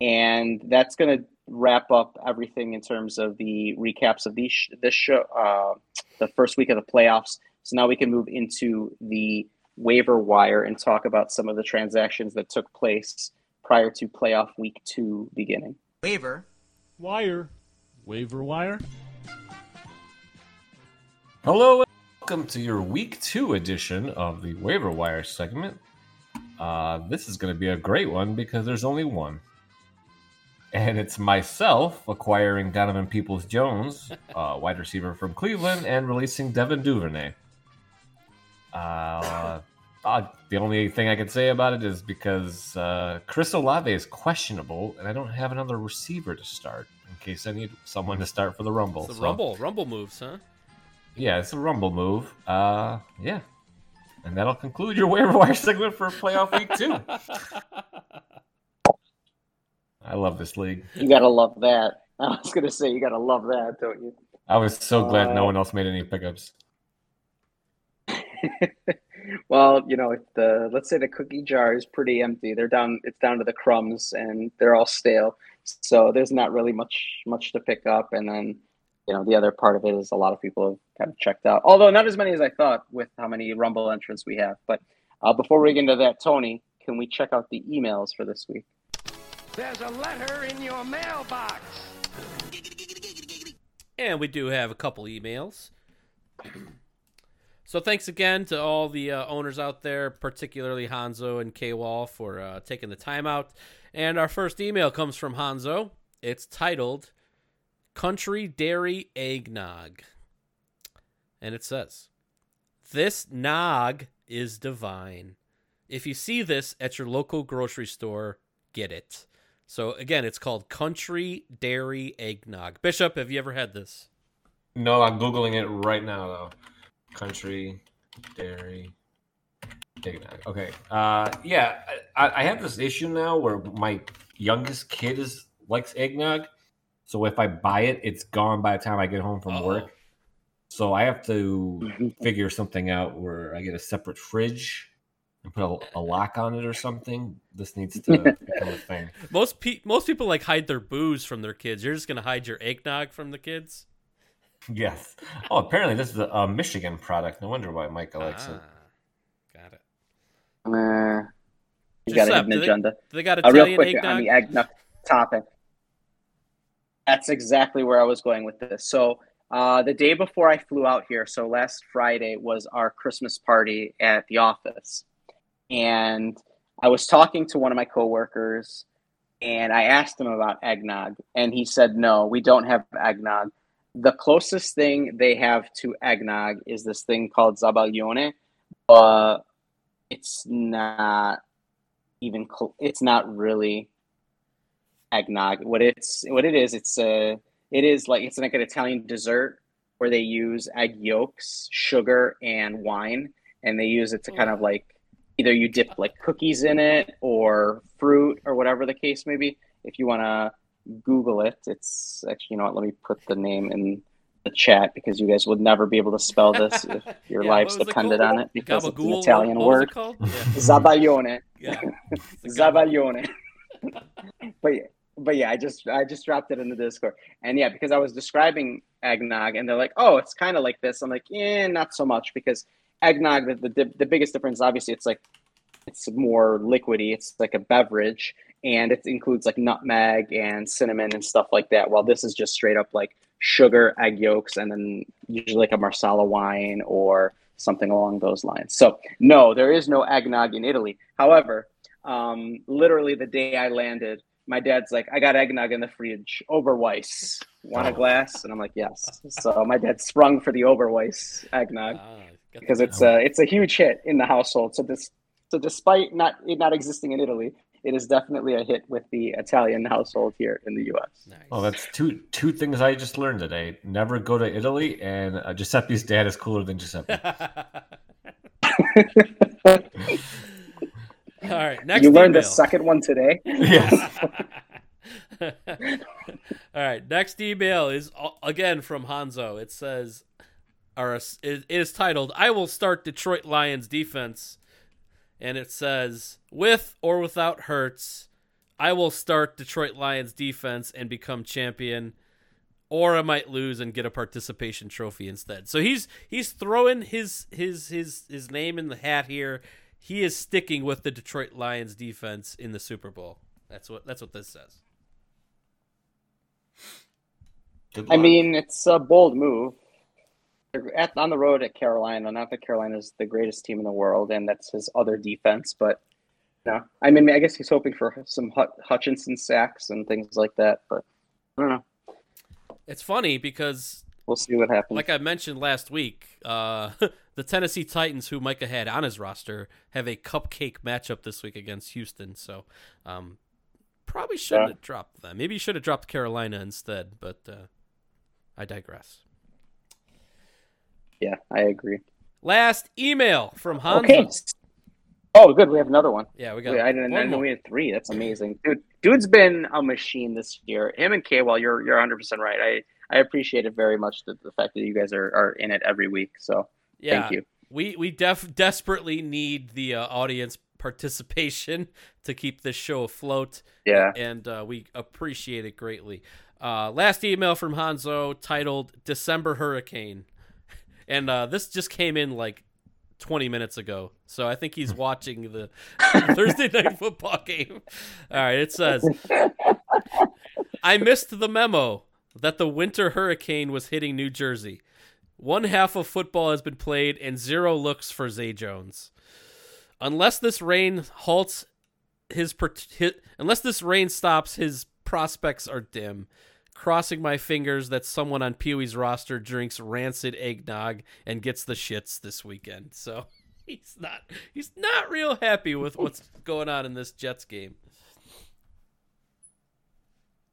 and that's gonna wrap up everything in terms of the recaps of these this show, uh, the first week of the playoffs. So now we can move into the waiver wire and talk about some of the transactions that took place prior to playoff week two beginning. Waiver. Wire. Waiver wire. Hello, and welcome to your week two edition of the waiver wire segment. Uh, this is going to be a great one because there's only one. And it's myself acquiring Donovan Peoples Jones, uh, wide receiver from Cleveland, and releasing Devin Duvernay. Uh, uh, the only thing I can say about it is because uh, Chris Olave is questionable, and I don't have another receiver to start in case I need someone to start for the Rumble. It's the So, rumble, rumble moves, huh? Yeah, it's a Rumble move. Uh, yeah. And that'll conclude your waiver wire segment for playoff week two. I love this league. You gotta love that. I was gonna say you gotta love that, don't you? I was so glad no Uh, one else made any pickups. well, you know, if the let's say the cookie jar is pretty empty. They're down. It's down to the crumbs, and they're all stale. So there's not really much much to pick up. And then, you know, the other part of it is a lot of people have kind of checked out. Although not as many as I thought with how many Rumble entrants we have. But uh, before we get into that, Tony, can we check out the emails for this week? There's a letter in your mailbox. And we do have a couple emails. So thanks again to all the uh, owners out there, particularly Hanzo and K-Wall for uh, taking the time out. And our first email comes from Hanzo. It's titled Country Dairy Eggnog. And it says, This nog is divine. If you see this at your local grocery store, get it. So again, it's called Country Dairy Eggnog. Bishop, have you ever had this? No, I'm Googling it right now, though. Country, dairy, eggnog. Okay. Uh, yeah, I, I have this issue now where my youngest kid is likes eggnog. So if I buy it, it's gone by the time I get home from Uh-oh. work. So I have to figure something out where I get a separate fridge and put a, a lock on it or something. This needs to become a thing. Most pe- most people like hide their booze from their kids. You're just gonna hide your eggnog from the kids. Yes. Oh, apparently this is a, a Michigan product. No wonder why Micah likes it. Ah, got it. Uh, you got a Giuseppe, hidden do they- agenda. Do they got Uh, real quick eggnog? on the eggnog topic. That's exactly where I was going with this. So uh, the day before I flew out here, so last Friday was our Christmas party at the office, and I was talking to one of my coworkers, and I asked him about eggnog, and he said, "No, we don't have eggnog. The closest thing they have to eggnog is this thing called zabaglione, but it's not even cl- it's not really eggnog. What it's what it is it's a it is like it's like an italian dessert where they use egg yolks sugar and wine and they use it to kind of like either you dip like cookies in it or fruit or whatever the case may be. If you want to google it it's actually you know what let me put the name in the chat because you guys would never be able to spell this if your Yeah, lives depended on it because it's an italian word it called? zabaglione Yeah. yeah. Zabaglione. but yeah, but yeah, I just I just dropped it in the Discord, and yeah, because I was describing eggnog, and they're like, "Oh, it's kind of like this." I'm like, "Yeah, not so much," because eggnog, the, the the biggest difference, obviously, it's like it's more liquidy. It's like a beverage, and it includes like nutmeg and cinnamon and stuff like that. While this is just straight up like sugar, egg yolks, and then usually like a marsala wine or something along those lines. So no, there is no eggnog in Italy. However, um, literally the day I landed, my dad's like, I got eggnog in the fridge. Oberweis. Want a glass? And I'm like, yes. So my dad sprung for the Oberweis eggnog Ah, because it's a it's a huge hit in the household. So this so despite not it not existing in Italy, it is definitely a hit with the Italian household here in the U.S. nice. Oh, that's two two things I just learned today. Never go to Italy, and uh, Giuseppe's dad is cooler than Giuseppe. All right, next you learned the second one today. yes. All right, next email is uh, again from Hanzo. It says, or it it is titled, "I will start Detroit Lions defense," and it says, "With or without Hurts, I will start Detroit Lions defense and become champion." Or I might lose and get a participation trophy instead. So he's he's throwing his his his his name in the hat here. He is sticking with the Detroit Lions defense in the Super Bowl. That's what that's what this says. I mean, it's a bold move. They're at, on the road at Carolina. Not that Carolina's the greatest team in the world, and that's his other defense, but No, I mean, I guess he's hoping for some Hut- Hutchinson sacks and things like that, but I don't know. It's funny because We'll see what happens. like I mentioned last week, uh, the Tennessee Titans, who Micah had on his roster, have a cupcake matchup this week against Houston. So, um, probably shouldn't Yeah. have dropped them. Maybe you should have dropped Carolina instead. But uh, I digress. Yeah, I agree. Last email from Hanzo. Okay. Oh, good. We have another one. Yeah, we got. Wait, I didn't, I know we had three. That's amazing, dude. Dude's been a machine this year. Him and K. Well, you're you're 100 percent right. I I appreciate it very much the, the fact that you guys are, are in it every week. So Yeah, thank you. we we def desperately need the uh, audience participation to keep this show afloat. Yeah. and uh, we appreciate it greatly. Uh, last email from Hanzo titled "December Hurricane," and uh, this just came in like 20 minutes ago. So I think he's watching the Thursday night football game. All right, it says, "I missed the memo that the winter hurricane was hitting New Jersey." One half of football has been played and zero looks for Zay Jones. Unless this rain halts his, per- hi unless this rain stops his prospects are dim. Crossing my fingers that someone on Pee Wee's roster drinks rancid eggnog and gets the shits this weekend. So he's not he's not real happy with what's going on in this Jets game.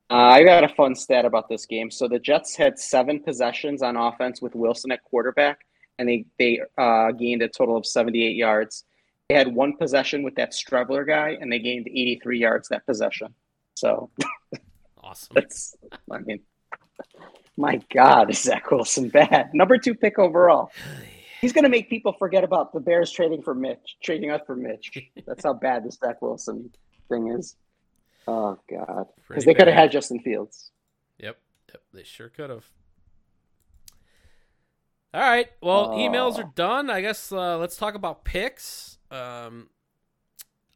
Uh, I got a fun stat about this game. So the Jets had seven possessions on offense with Wilson at quarterback, and they they uh, gained a total of 78 yards. They had one possession with that Streveler guy, and they gained 83 yards that possession. So Awesome. that's, I mean, my God, is Zach Wilson bad? Number two pick overall. He's going to make people forget about the Bears trading for Mitch, trading us for Mitch. That's how bad this Zach Wilson thing is. Oh God, because they could have had Justin Fields. Yep, yep, they sure could have. All right, well, emails are done. I guess uh, let's talk about picks. Um,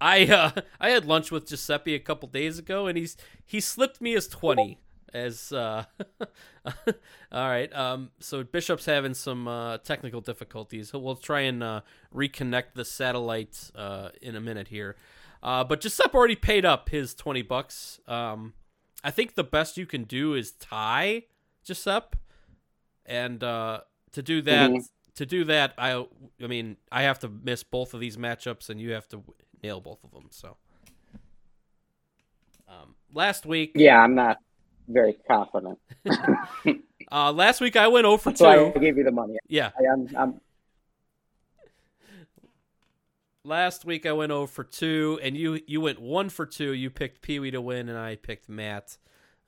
I uh, I had lunch with Giuseppe a couple days ago, and he's he slipped me as twenty. As uh, all right, um, so Bishop's having some uh, technical difficulties. We'll try and uh, reconnect the satellite uh, in a minute here. Uh, but Giuseppe already paid up his twenty bucks. Um, I think the best you can do is tie Giuseppe, and uh, to do that, Mhm. to do that, I I mean I have to miss both of these matchups, and you have to nail both of them. So, um, last week, Yeah, I'm not very confident. uh, last week I went over That's I gave you the money. Yeah, I, I'm, I'm, last week I went over for two, and you you went one for two. You picked Pee Wee to win, and I picked Matt.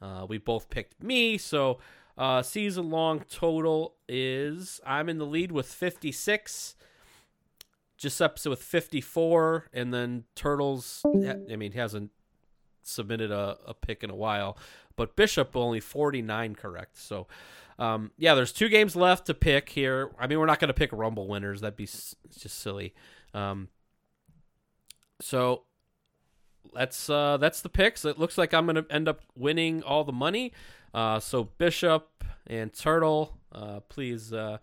Uh, we both picked me, so uh, season long total is I'm in the lead with 56. Giuseppe's with 54, and then Turtles. I mean, he hasn't submitted a, a pick in a while, but Bishop only 49 correct. So, um, yeah, there's two games left to pick here. I mean, we're not going to pick Rumble winners. That'd be s- just silly. Um, so that's uh, that's the picks. It looks like I'm going to end up winning all the money. Uh, so Bishop and Turtle, uh, please uh,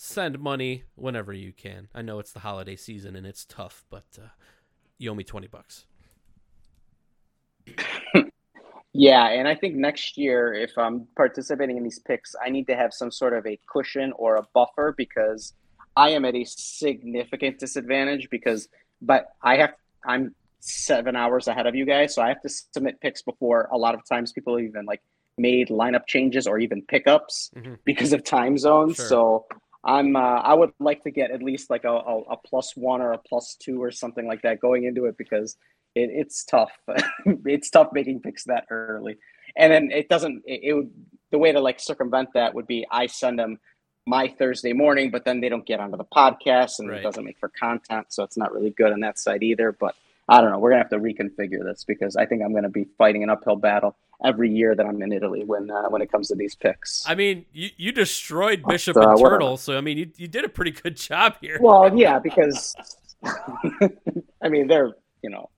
send money whenever you can. I know it's the holiday season and it's tough, but uh, you owe me twenty bucks. yeah, and I think next year, if I'm participating in these picks, I need to have some sort of a cushion or a buffer because I am at a significant disadvantage because, but I have, I'm seven hours ahead of you guys, so I have to submit picks before a lot of times people even like made lineup changes or even pickups Mhm. because of time zones. Sure. So I'm, uh, I would like to get at least like a, a, a plus one or a plus two or something like that going into it because it, it's tough. it's tough making picks that early, and then it doesn't. It, it would the way to like circumvent that would be I send them my Thursday morning, but then they don't get onto the podcast, and Right. it doesn't make for content, so it's not really good on that side either. But I don't know. We're gonna have to reconfigure this because I think I'm gonna be fighting an uphill battle every year that I'm in Italy when uh, when it comes to these picks. I mean, you, you destroyed Bishop uh, and. Turtle, so I mean, you, you did a pretty good job here. Well, yeah, because I mean they're you know,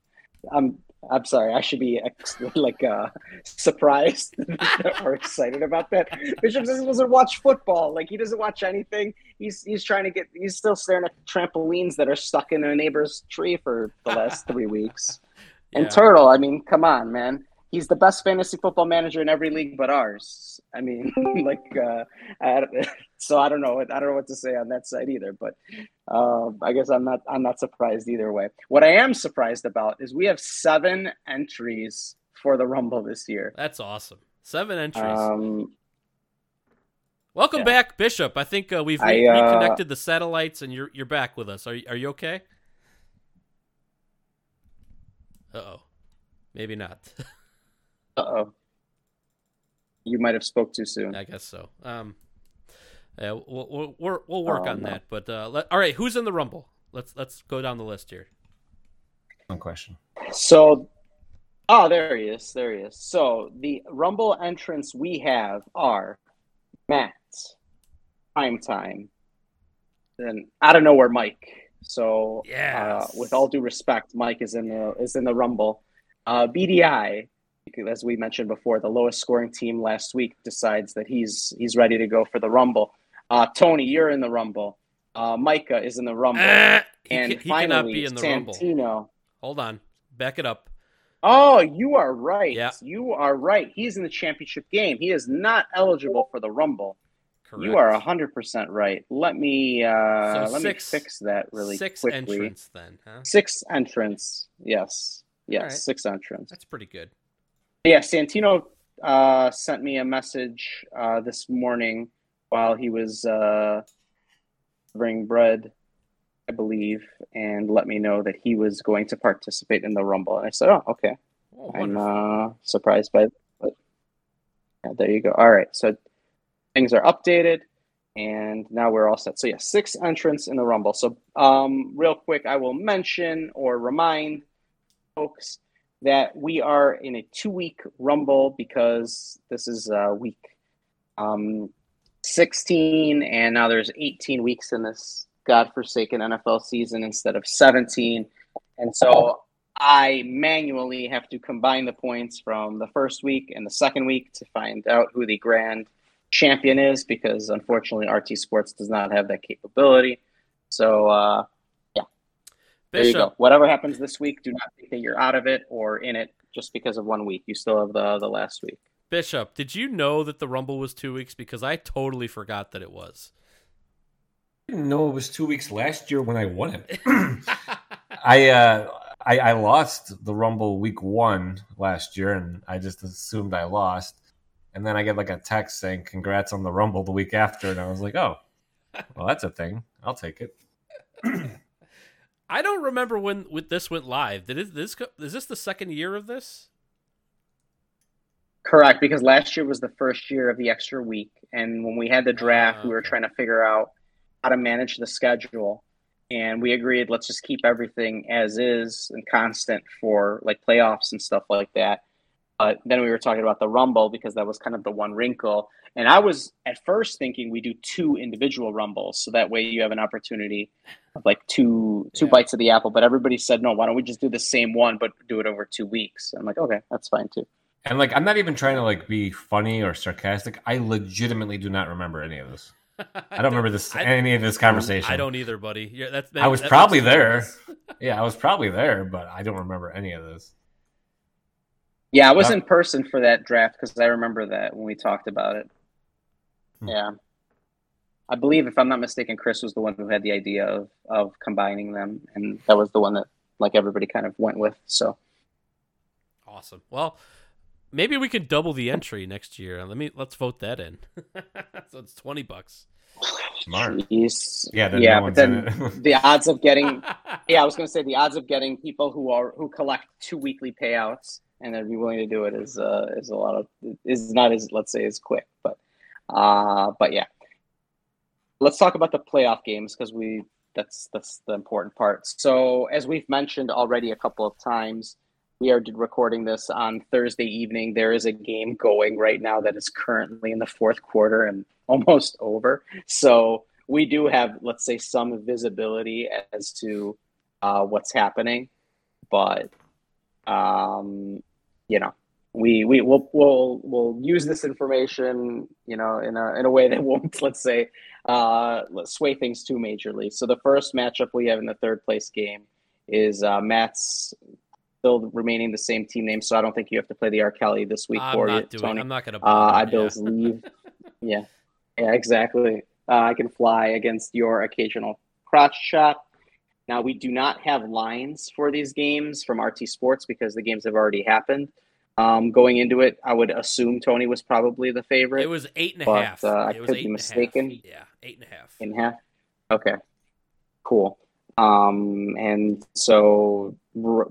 I'm I'm sorry. I should be ex- like uh, surprised or excited about that. Bishop doesn't watch football. Like he doesn't watch anything. He's he's trying to get. He's still staring at trampolines that are stuck in a neighbor's tree for the last three weeks. And Yeah. Turtle, I mean, come on, man. He's the best fantasy football manager in every league but ours. I mean, like, uh, I, so I don't know. I don't know what to say on that side either. But um, I guess I'm not. I'm not surprised either way. What I am surprised about is we have seven entries for the Rumble this year. That's awesome. Seven entries. Um, Welcome yeah. back, Bishop. I think uh, we've I, re- uh, reconnected the satellites, and you're you're back with us. Are you, are you okay? Uh oh, maybe not. uh oh. You might have spoke too soon. I guess so. Um, yeah, we'll we'll, we'll, we'll work Oh, on no. that. But uh, let, all right, who's in the Rumble? Let's let's go down the list here. One question. So, oh, there he is. There he is. So the Rumble entrants we have are Matt, Prime Time, and I don't know where Mike. So, uh, with all due respect, Mike is in the is in the Rumble. Uh, BDI, because as we mentioned before, the lowest scoring team last week decides that he's he's ready to go for the Rumble. Uh, Tony, you're in the Rumble. Uh, Micah is in the Rumble, Ah, and ca- he finally cannot be in the Rumble. Santino. Hold on, back it up. Oh, you are right. Yeah. You are right. He's in the championship game. He is not eligible for the Rumble. Correct. You are hundred percent right. Let me uh, So let six- me fix that really six quickly. entrants then, huh? Six entrance. Yes. Yes, right. six entrance. That's pretty good. Yeah, Santino uh, sent me a message uh, this morning while he was uh, bringing bread, I believe, and let me know that he was going to participate in the Rumble. And I said, "Oh, okay." Oh, I'm uh, surprised by yeah, there you go. All right, so things are updated, and now we're all set. So yeah, six entrants in the Rumble. So um, real quick, I will mention or remind folks that we are in a two-week Rumble because this is uh, week um, 16, and now there's 18 weeks in this godforsaken NFL season instead of 17, and so I manually have to combine the points from the first week and the second week to find out who the grand champion is because unfortunately RT Sports does not have that capability. So uh, there you go. Bishop, Whatever happens this week, do not think that you're out of it or in it just because of one week. You still have the the last week. Bishop, did you know that the Rumble was two weeks? Because I totally forgot that it was. I didn't know it was two weeks last year when I won it. I, uh, I I lost the Rumble week one last year, and I just assumed I lost. And then I get like a text saying "Congrats on the Rumble" the week after, and I was like, "Oh, well, that's a thing. I'll take it." I don't remember when with this went live. Did it, this is this the second year of this? Correct, because last year was the first year of the extra week, and when we had the draft, we oh, were trying to figure out how to manage the schedule, and we agreed let's just keep everything as is and constant for like playoffs and stuff like that. But then we were talking about the Rumble because that was kind of the one wrinkle, and I was at first thinking we do two individual Rumbles, so that way you have an opportunity of like two two Yeah. bites of the apple. But everybody said no, why don't we just do the same one but do it over two weeks? I'm like, okay, that's fine too. And like, I'm not even trying to like be funny or sarcastic. I legitimately do not remember any of this. I don't remember this I- any of this conversation. I don't either, buddy. Yeah, that's. I was that probably there. Yeah, I was probably there, but I don't remember any of this. Yeah, I was in person for that draft because I remember that when we talked about it. Hmm. Yeah. I believe, if I'm not mistaken, Chris was the one who had the idea of, of combining them, and that was the one that like everybody kind of went with. So Awesome. Well, maybe we could double the entry next year. Let me let's vote that in. so it's twenty bucks. Smart. Jeez. Yeah, yeah, no but then the odds of getting yeah, I was gonna say the odds of getting people who are who collect two weekly payouts and then be willing to do it is uh is a lot of is not as let's say as quick, but uh but yeah. Let's talk about the playoff games because we that's that's the important part. So as we've mentioned already a couple of times, we are recording this on Thursday evening. There is a game going right now that is currently in the fourth quarter and almost over. So we do have, let's say, some visibility as to uh, what's happening, but um, you know, we we will we'll we'll use this information, you know, in a in a way that won't, let's say, uh, sway things too majorly. So the first matchup we have in the third place game is uh, Matt's still remaining the same team name, so I don't think you have to play the R. Kelly this week I'm for not you, doing. Tony. I'm not gonna. Uh, bother, I yeah. Leave. yeah, yeah, exactly. Uh, I can fly against your occasional crotch shot. Now we do not have lines for these games from RT Sports because the games have already happened. Um, going into it, I would assume Tony was probably the favorite. It was eight and a but, half. uh, I it could eight be and a half. mistaken. Yeah, eight and a half. in half. Okay, cool. Um, and so R-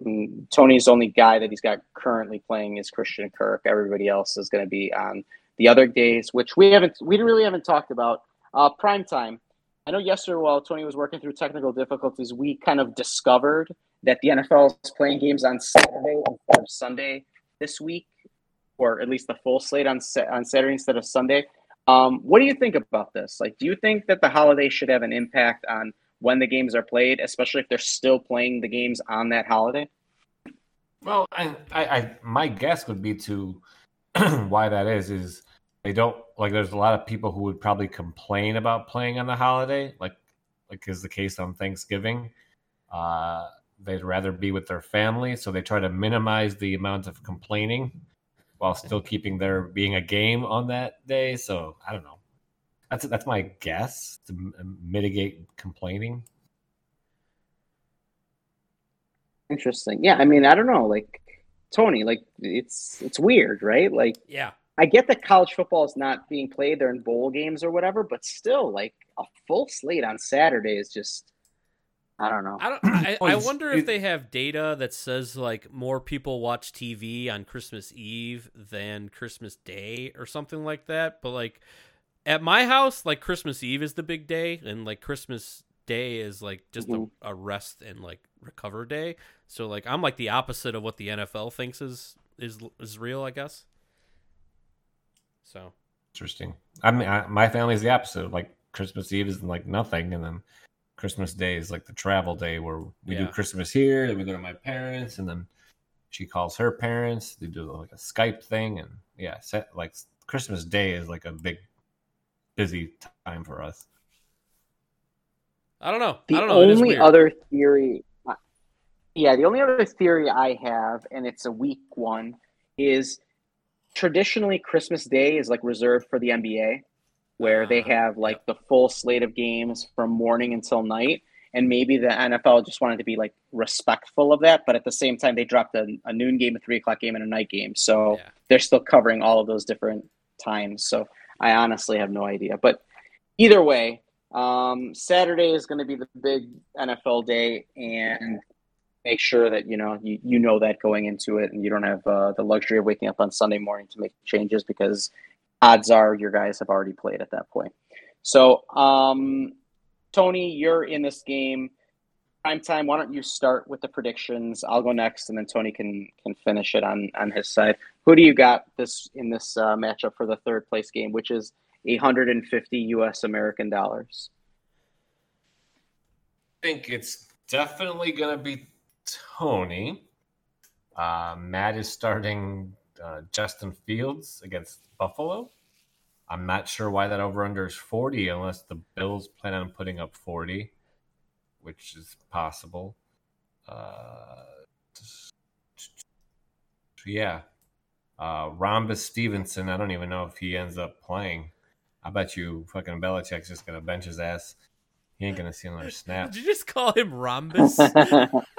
Tony's only guy that he's got currently playing is Christian Kirk. Everybody else is going to be on the other days, which we haven't, we really haven't talked about. Uh, prime time. I know yesterday while Tony was working through technical difficulties, we kind of discovered that the NFL is playing games on Saturday instead of Sunday this week, or at least the full slate on on Saturday instead of Sunday. Um, what do you think about this? Like, do you think that the holiday should have an impact on when the games are played, especially if they're still playing the games on that holiday? Well, I, I, I my guess would be to why that is is they don't like. There's a lot of people who would probably complain about playing on the holiday, like like is the case on Thanksgiving. Uh, they'd rather be with their family, so they try to minimize the amount of complaining while hmm. still keeping there being a game on that day. So I don't know. That's that's my guess to m- uh, mitigate complaining. Interesting. Yeah, I mean, I don't know, like Tony, like it's it's weird, right? Like Yeah. I get that college football is not being played; they're in bowl games or whatever, but still, like a full slate on Saturday is just, I don't know. I don't. I, I wonder if they have data that says like more people watch TV on Christmas Eve than Christmas Day or something like that. But like at my house, like Christmas Eve is the big day, and like Christmas Day is like just Mhm. a, a rest and like recover day. So like I'm like the opposite of what the NFL thinks is is is real, I guess. So Interesting. I mean, I, my family's the opposite. Like Christmas Eve is like nothing, and then Christmas Day is like the travel day where we do Christmas here, then we go to my parents, and then she calls her parents. They do like a Skype thing, and yeah, set, like Christmas Day is like a big busy time for us. I don't know. The I don't know. It is only weird. other theory, uh, yeah, the only other theory I have, and it's a weak one, is traditionally Christmas Day is like reserved for the NBA, where they Ah, have like the full slate of games from morning until night. And maybe the NFL just wanted to be like respectful of that, but at the same time, they dropped a, a noon game, a three o'clock game, and a night game. So Yeah. they're still covering all of those different times. So I honestly have no idea. But either way, um, Saturday is going to be the big NFL day, and make sure that you know you, you know that going into it, and you don't have uh, the luxury of waking up on Sunday morning to make changes because odds are your guys have already played at that point. So, um, Tony, you're in this game. Prime time. Why don't you start with the predictions? I'll go next, and then Tony can can finish it on on his side. Who do you got this in this uh, matchup for the third place game, which is 850 U.S. American dollars? I think it's definitely going to be Tony. Uh, Matt is starting uh, Justin Fields against Buffalo. I'm not sure why that over under is 40 unless the Bills plan on putting up 40, which is possible. Uh, yeah. Uh, Rhombus Stevenson, I don't even know if he ends up playing. I bet you fucking Belichick's just going to bench his ass. He ain't going to see another snap. Did you just call him Rhombus?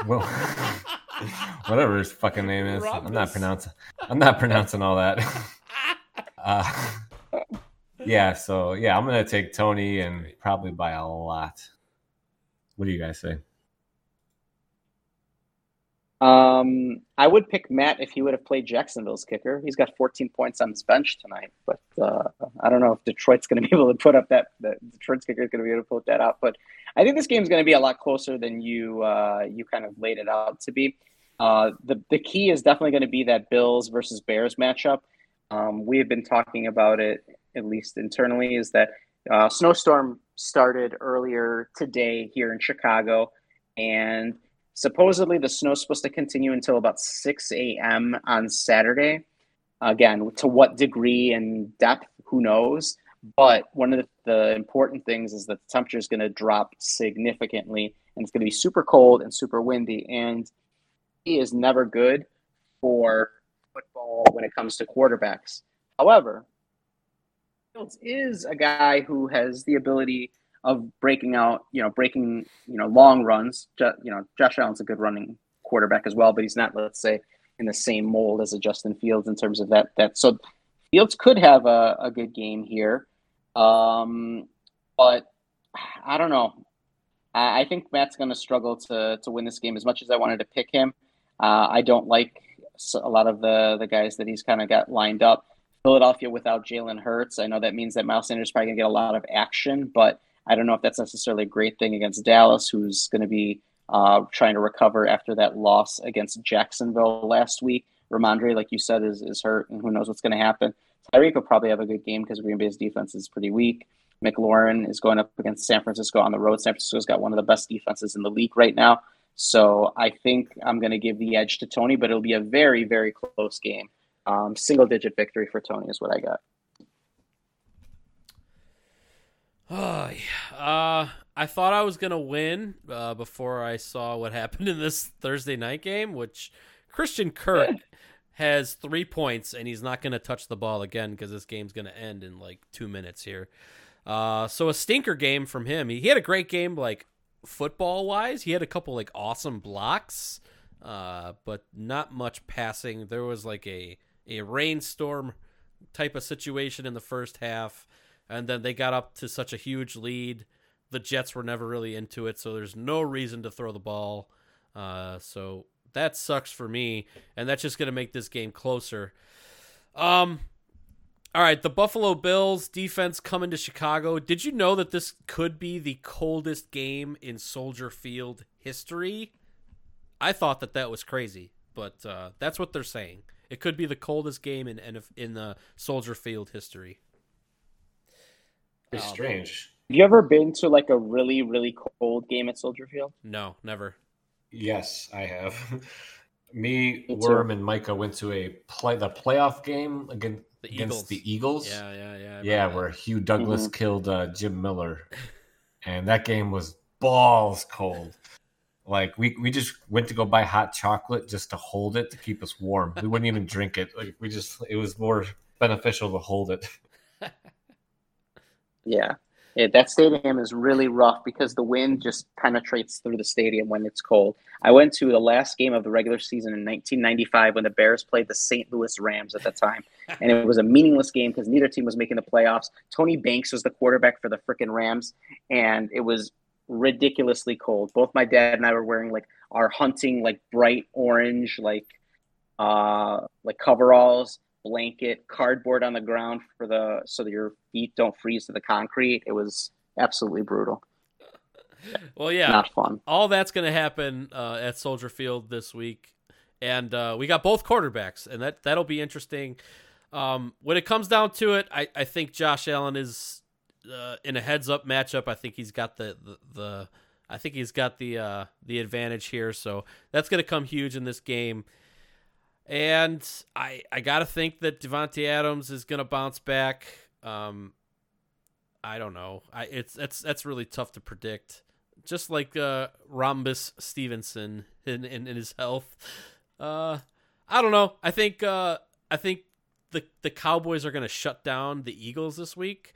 Well, whatever his fucking name is, I'm not pronouncing. I'm not pronouncing all that. uh, yeah, so yeah, I'm gonna take Tony and probably by a lot. What do you guys say? Um, I would pick Matt if he would have played Jacksonville's kicker. He's got 14 points on his bench tonight, but uh, I don't know if Detroit's going to be able to put up that. that Detroit's kicker is going to be able to put that out. But I think this game's going to be a lot closer than you uh, you kind of laid it out to be. Uh, the the key is definitely going to be that Bills versus Bears matchup. Um, we have been talking about it at least internally. Is that uh, snowstorm started earlier today here in Chicago, and Supposedly, the snow's supposed to continue until about 6 a.m. on Saturday. Again, to what degree and depth, who knows? But one of the, the important things is that the temperature is going to drop significantly and it's going to be super cold and super windy. And is never good for football when it comes to quarterbacks. However, Fields is a guy who has the ability of breaking out, you know, breaking, you know, long runs. You know, Josh Allen's a good running quarterback as well, but he's not, let's say, in the same mold as a Justin Fields in terms of that. That so Fields could have a, a good game here, um, but I don't know. I, I think Matt's going to struggle to to win this game as much as I wanted to pick him. Uh, I don't like a lot of the the guys that he's kind of got lined up. Philadelphia without Jalen Hurts. I know that means that Miles Sanders is probably going to get a lot of action, but I don't know if that's necessarily a great thing against Dallas, who's going to be uh, trying to recover after that loss against Jacksonville last week. Rhamondre, like you said, is, is hurt, and who knows what's going to happen. Tyreek will probably have a good game because Green Bay's defense is pretty weak. McLaurin is going up against San Francisco on the road. San Francisco's got one of the best defenses in the league right now. So I think I'm going to give the edge to Tony, but it'll be a very, very close game. Um, single digit victory for Tony is what I got. Oh, uh, I thought I was gonna win uh, before I saw what happened in this Thursday night game, which Christian Kirk has three points and he's not gonna touch the ball again because this game's gonna end in like two minutes here. Uh, so a stinker game from him. He, he had a great game, like football wise. He had a couple like awesome blocks, uh, but not much passing. There was like a a rainstorm type of situation in the first half and then they got up to such a huge lead. The Jets were never really into it, so there's no reason to throw the ball. Uh, so that sucks for me, and that's just going to make this game closer. Um, all right, the Buffalo Bills defense coming to Chicago. Did you know that this could be the coldest game in Soldier Field history? I thought that that was crazy, but uh, that's what they're saying. It could be the coldest game in in, in the Soldier Field history. It's Um, strange. Have you ever been to like a really, really cold game at Soldier Field? No, never. Yes, I have. Me, Me. Worm, and Micah went to a play the playoff game against The against Eagles. the Eagles. Yeah, yeah, yeah. Yeah, remember where Hugh Douglas Mhm. killed uh, Jim Miller, and that game was balls cold. Like we we just went to go buy hot chocolate just to hold it to keep us warm. We wouldn't even drink it. Like we just it was more beneficial to hold it. Yeah. Yeah, that stadium is really rough because the wind just penetrates through the stadium when it's cold. I went to the last game of the regular season in 1995 when the Bears played the St. Louis Rams at the time, and it was a meaningless game because neither team was making the playoffs. Tony Banks was the quarterback for the freaking Rams, and it was ridiculously cold. Both my dad and I were wearing like our hunting like bright orange like uh like coveralls blanket, cardboard on the ground for the so that your feet don't freeze to the concrete. It was absolutely brutal. Well, yeah, Not fun. all that's going to happen uh, at Soldier Field this week, and uh, we got both quarterbacks, and that that'll be interesting. Um, when it comes down to it, I, I think Josh Allen is uh, in a heads up matchup. I think he's got the the, the I think he's got the uh, the advantage here, so that's going to come huge in this game. And I I gotta think that Davante Adams is gonna bounce back. Um, I don't know. I it's that's that's really tough to predict. Just like uh, Rhamondre Stevenson in, in, in his health. Uh, I don't know. I think uh, I think the the Cowboys are gonna shut down the Eagles this week.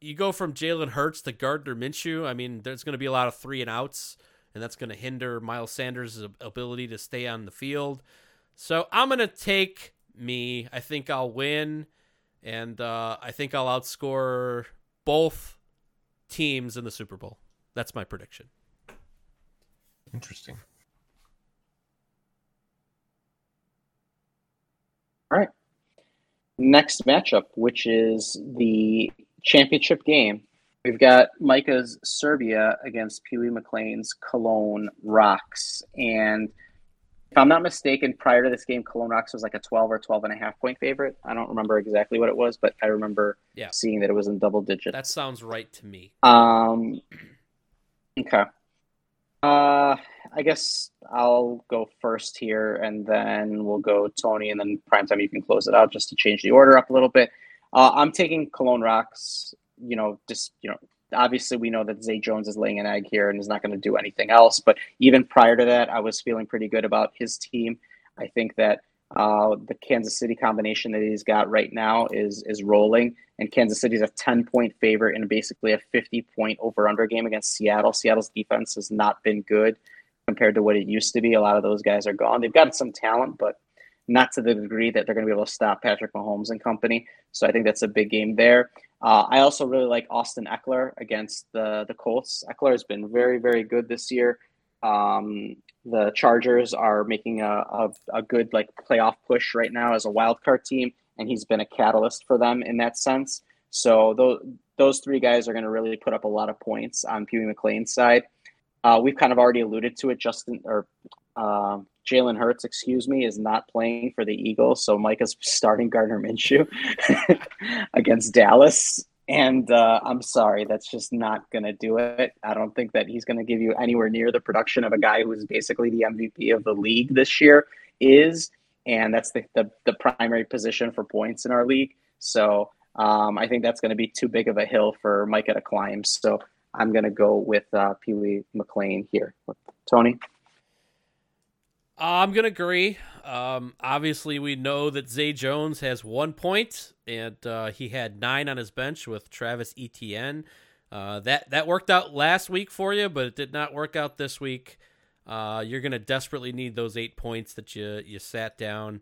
You go from Jalen Hurts to Gardner Minshew. I mean, there's to be a lot of three and outs, and that's to hinder Miles Sanders' ability to stay on the field. So I'm going to take me. I think I'll win, and uh, I think I'll outscore both teams in the Super Bowl. That's my prediction. Interesting. All right. Next matchup, which is the championship game. We've got Micah's Serbia against Pee Wee McLean's Cologne Rocks. And if I'm not mistaken, prior to this game, Cologne Rocks was like a 12 or 12 and a half point favorite. I don't remember exactly what it was, but I remember Yeah. seeing that it was in double digits. That sounds right to me. Um, okay. Uh, I guess I'll go first here, and then we'll go Tony, and then primetime. You can close it out just to change the order up a little bit. Uh, I'm taking Cologne Rocks. You know, just you know, obviously we know that Zay Jones is laying an egg here and is not going to do anything else. But even prior to that, I was feeling pretty good about his team. I think that uh, the Kansas City combination that he's got right now is is rolling, and Kansas City's a ten point favorite in basically a fifty point over under game against Seattle. Seattle's defense has not been good compared to what it used to be. A lot of those guys are gone. They've got some talent, but not to the degree that they're going to be able to stop Patrick Mahomes and company. So I think that's a big game there. Uh, I also really like Austin Ekeler against the the Colts. Eckler has been very very good this year. Um, the Chargers are making a, a, a, good like playoff push right now as a wild card team, and he's been a catalyst for them in that sense. So those those three guys are going to really put up a lot of points on Pee Wee McLean's side. Uh, we've kind of already alluded to it. Justin or uh, Jalen Hurts, excuse me, is not playing for the Eagles, so Micah's starting Gardner Minshew against Dallas. And uh, I'm sorry, that's just not going to do it. I don't think that he's going to give you anywhere near the production of a guy who is basically the MVP of the league this year is. And that's the, the, the primary position for points in our league. So um, I think that's going to be too big of a hill for Micah to climb. So I'm going to go with uh, Pee Wee McLean here. Tony? I'm gonna agree. Um, obviously, we know that Zay Jones has one point, and uh, he had nine on his bench with Travis Etienne. Uh, that that worked out last week for you, but it did not work out this week. Uh, you're gonna desperately need those eight points that you you sat down,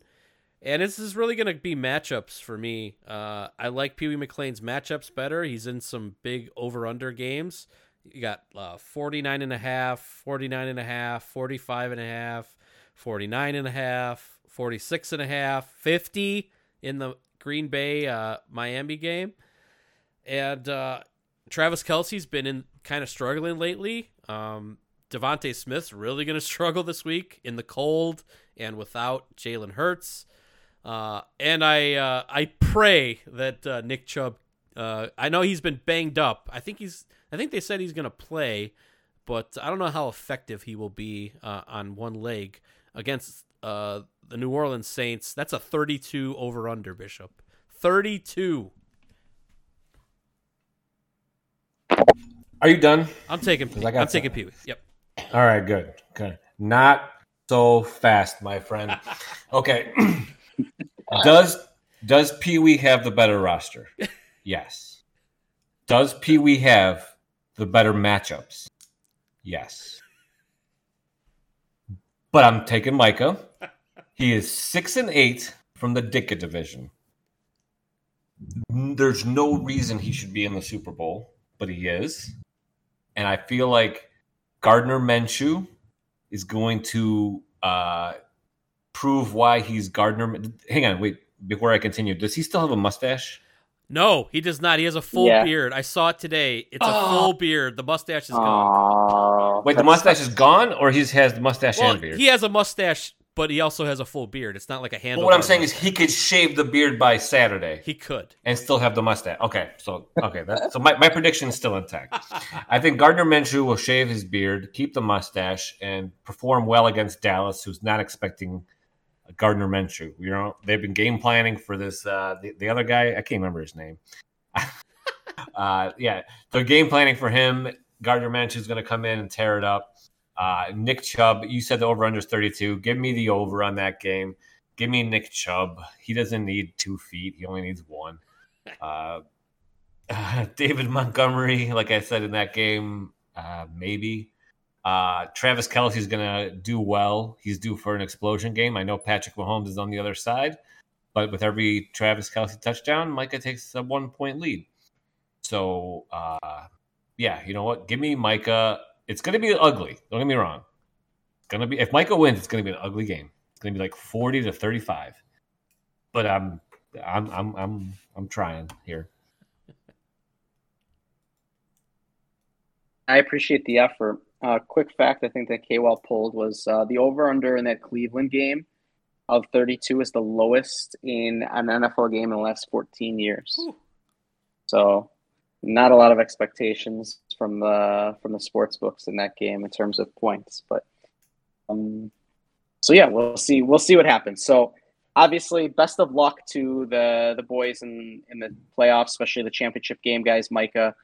and this is really gonna be matchups for me. Uh, I like Pee Wee McLean's matchups better. He's in some big over under games. You got uh, 49 and a half, 49 and a half, 45 and a half. 49 and a half, 46 and a half, 50 in the Green Bay uh, Miami game. And uh, Travis Kelce's been in kind of struggling lately. Um, DeVonta Smith's really going to struggle this week in the cold and without Jalen Hurts. Uh, and I uh, I pray that uh, Nick Chubb. Uh, I know he's been banged up. I think he's. I think they said he's going to play, but I don't know how effective he will be uh, on one leg against uh, the New Orleans Saints. That's a 32 over under, Bishop. 32. Are you done? I'm taking. I got I'm taking Pee Wee. Yep. All right. Good. Okay. Not so fast, my friend. Okay. does does Pee Wee have the better roster? Yes. Does Pee Wee have the better matchups? Yes but I'm taking Micah. He is six and eight from the Ditka division. There's no reason he should be in the Super Bowl, but he is. And I feel like Gardner Minshew is going to uh, prove why he's Gardner. Hang on, wait. Before I continue, does he still have a mustache? No, he does not. He has a full yeah. beard. I saw it today. It's oh. a full beard. The mustache is gone. Wait, the mustache is gone, or he has the mustache well, and beard? He has a mustache, but he also has a full beard. It's not like a handle. what I'm saying mustache. is, he could shave the beard by Saturday. He could, and still have the mustache. Okay, so okay, that, so my, my prediction is still intact. I think Gardner Minshew will shave his beard, keep the mustache, and perform well against Dallas, who's not expecting Gardner Minshew. You know, they've been game planning for this. Uh, the, the other guy, I can't remember his name. uh, yeah, they're game planning for him. Gardner is going to come in and tear it up. Uh, Nick Chubb, you said the over under is 32. Give me the over on that game. Give me Nick Chubb. He doesn't need two feet, he only needs one. Uh, David Montgomery, like I said in that game, uh, maybe. Uh, Travis Kelce is going to do well. He's due for an explosion game. I know Patrick Mahomes is on the other side, but with every Travis Kelce touchdown, Micah takes a one point lead. So, uh, yeah, you know what? Give me Micah. It's going to be ugly. Don't get me wrong. It's going to be if Micah wins, it's going to be an ugly game. It's going to be like forty to thirty-five. But I'm, I'm, I'm, I'm, I'm trying here. I appreciate the effort. Uh, quick fact I think that KWell pulled was uh, the over under in that Cleveland game of 32 is the lowest in an NFL game in the last 14 years. Ooh. So, not a lot of expectations from the from the sports books in that game in terms of points, but Um, so yeah, we'll see. We'll see what happens. So obviously, best of luck to the the boys in in the playoffs, especially the championship game, guys. Micah,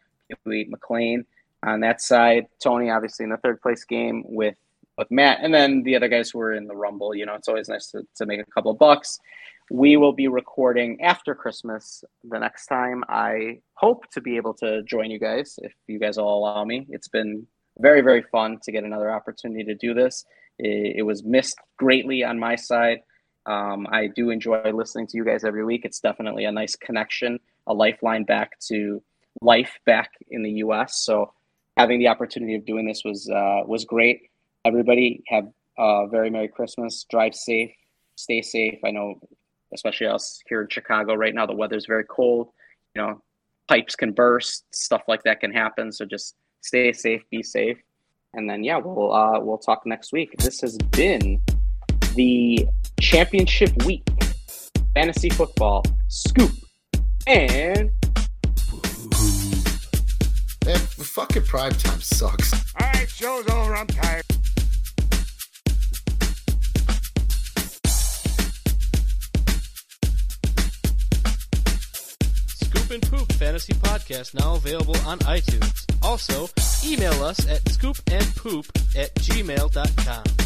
McLean on that side. Tony, obviously, in the third place game with with Matt, and then the other guys who were in the Rumble. You know, it's always nice to, to make a couple bucks. We will be recording after Christmas the next time. I hope to be able to join you guys if you guys all allow me. It's been very, very fun to get another opportunity to do this. It, it was missed greatly on my side. Um, I do enjoy listening to you guys every week. It's definitely a nice connection, a lifeline back to life back in the U.S. So having the opportunity of doing this was uh, was great. Everybody have a very merry Christmas. Drive safe, stay safe. I know especially us here in Chicago right now. The weather's very cold. You know, pipes can burst, stuff like that can happen. So just stay safe, be safe, and then yeah, we'll uh, we'll talk next week. This has been the championship week fantasy football scoop and. Man, fucking prime time sucks. All right, show's over. I'm tired. Scoop and Poop Fantasy Podcast now available on iTunes. Also, email us at scoopandpoop at gmail.com.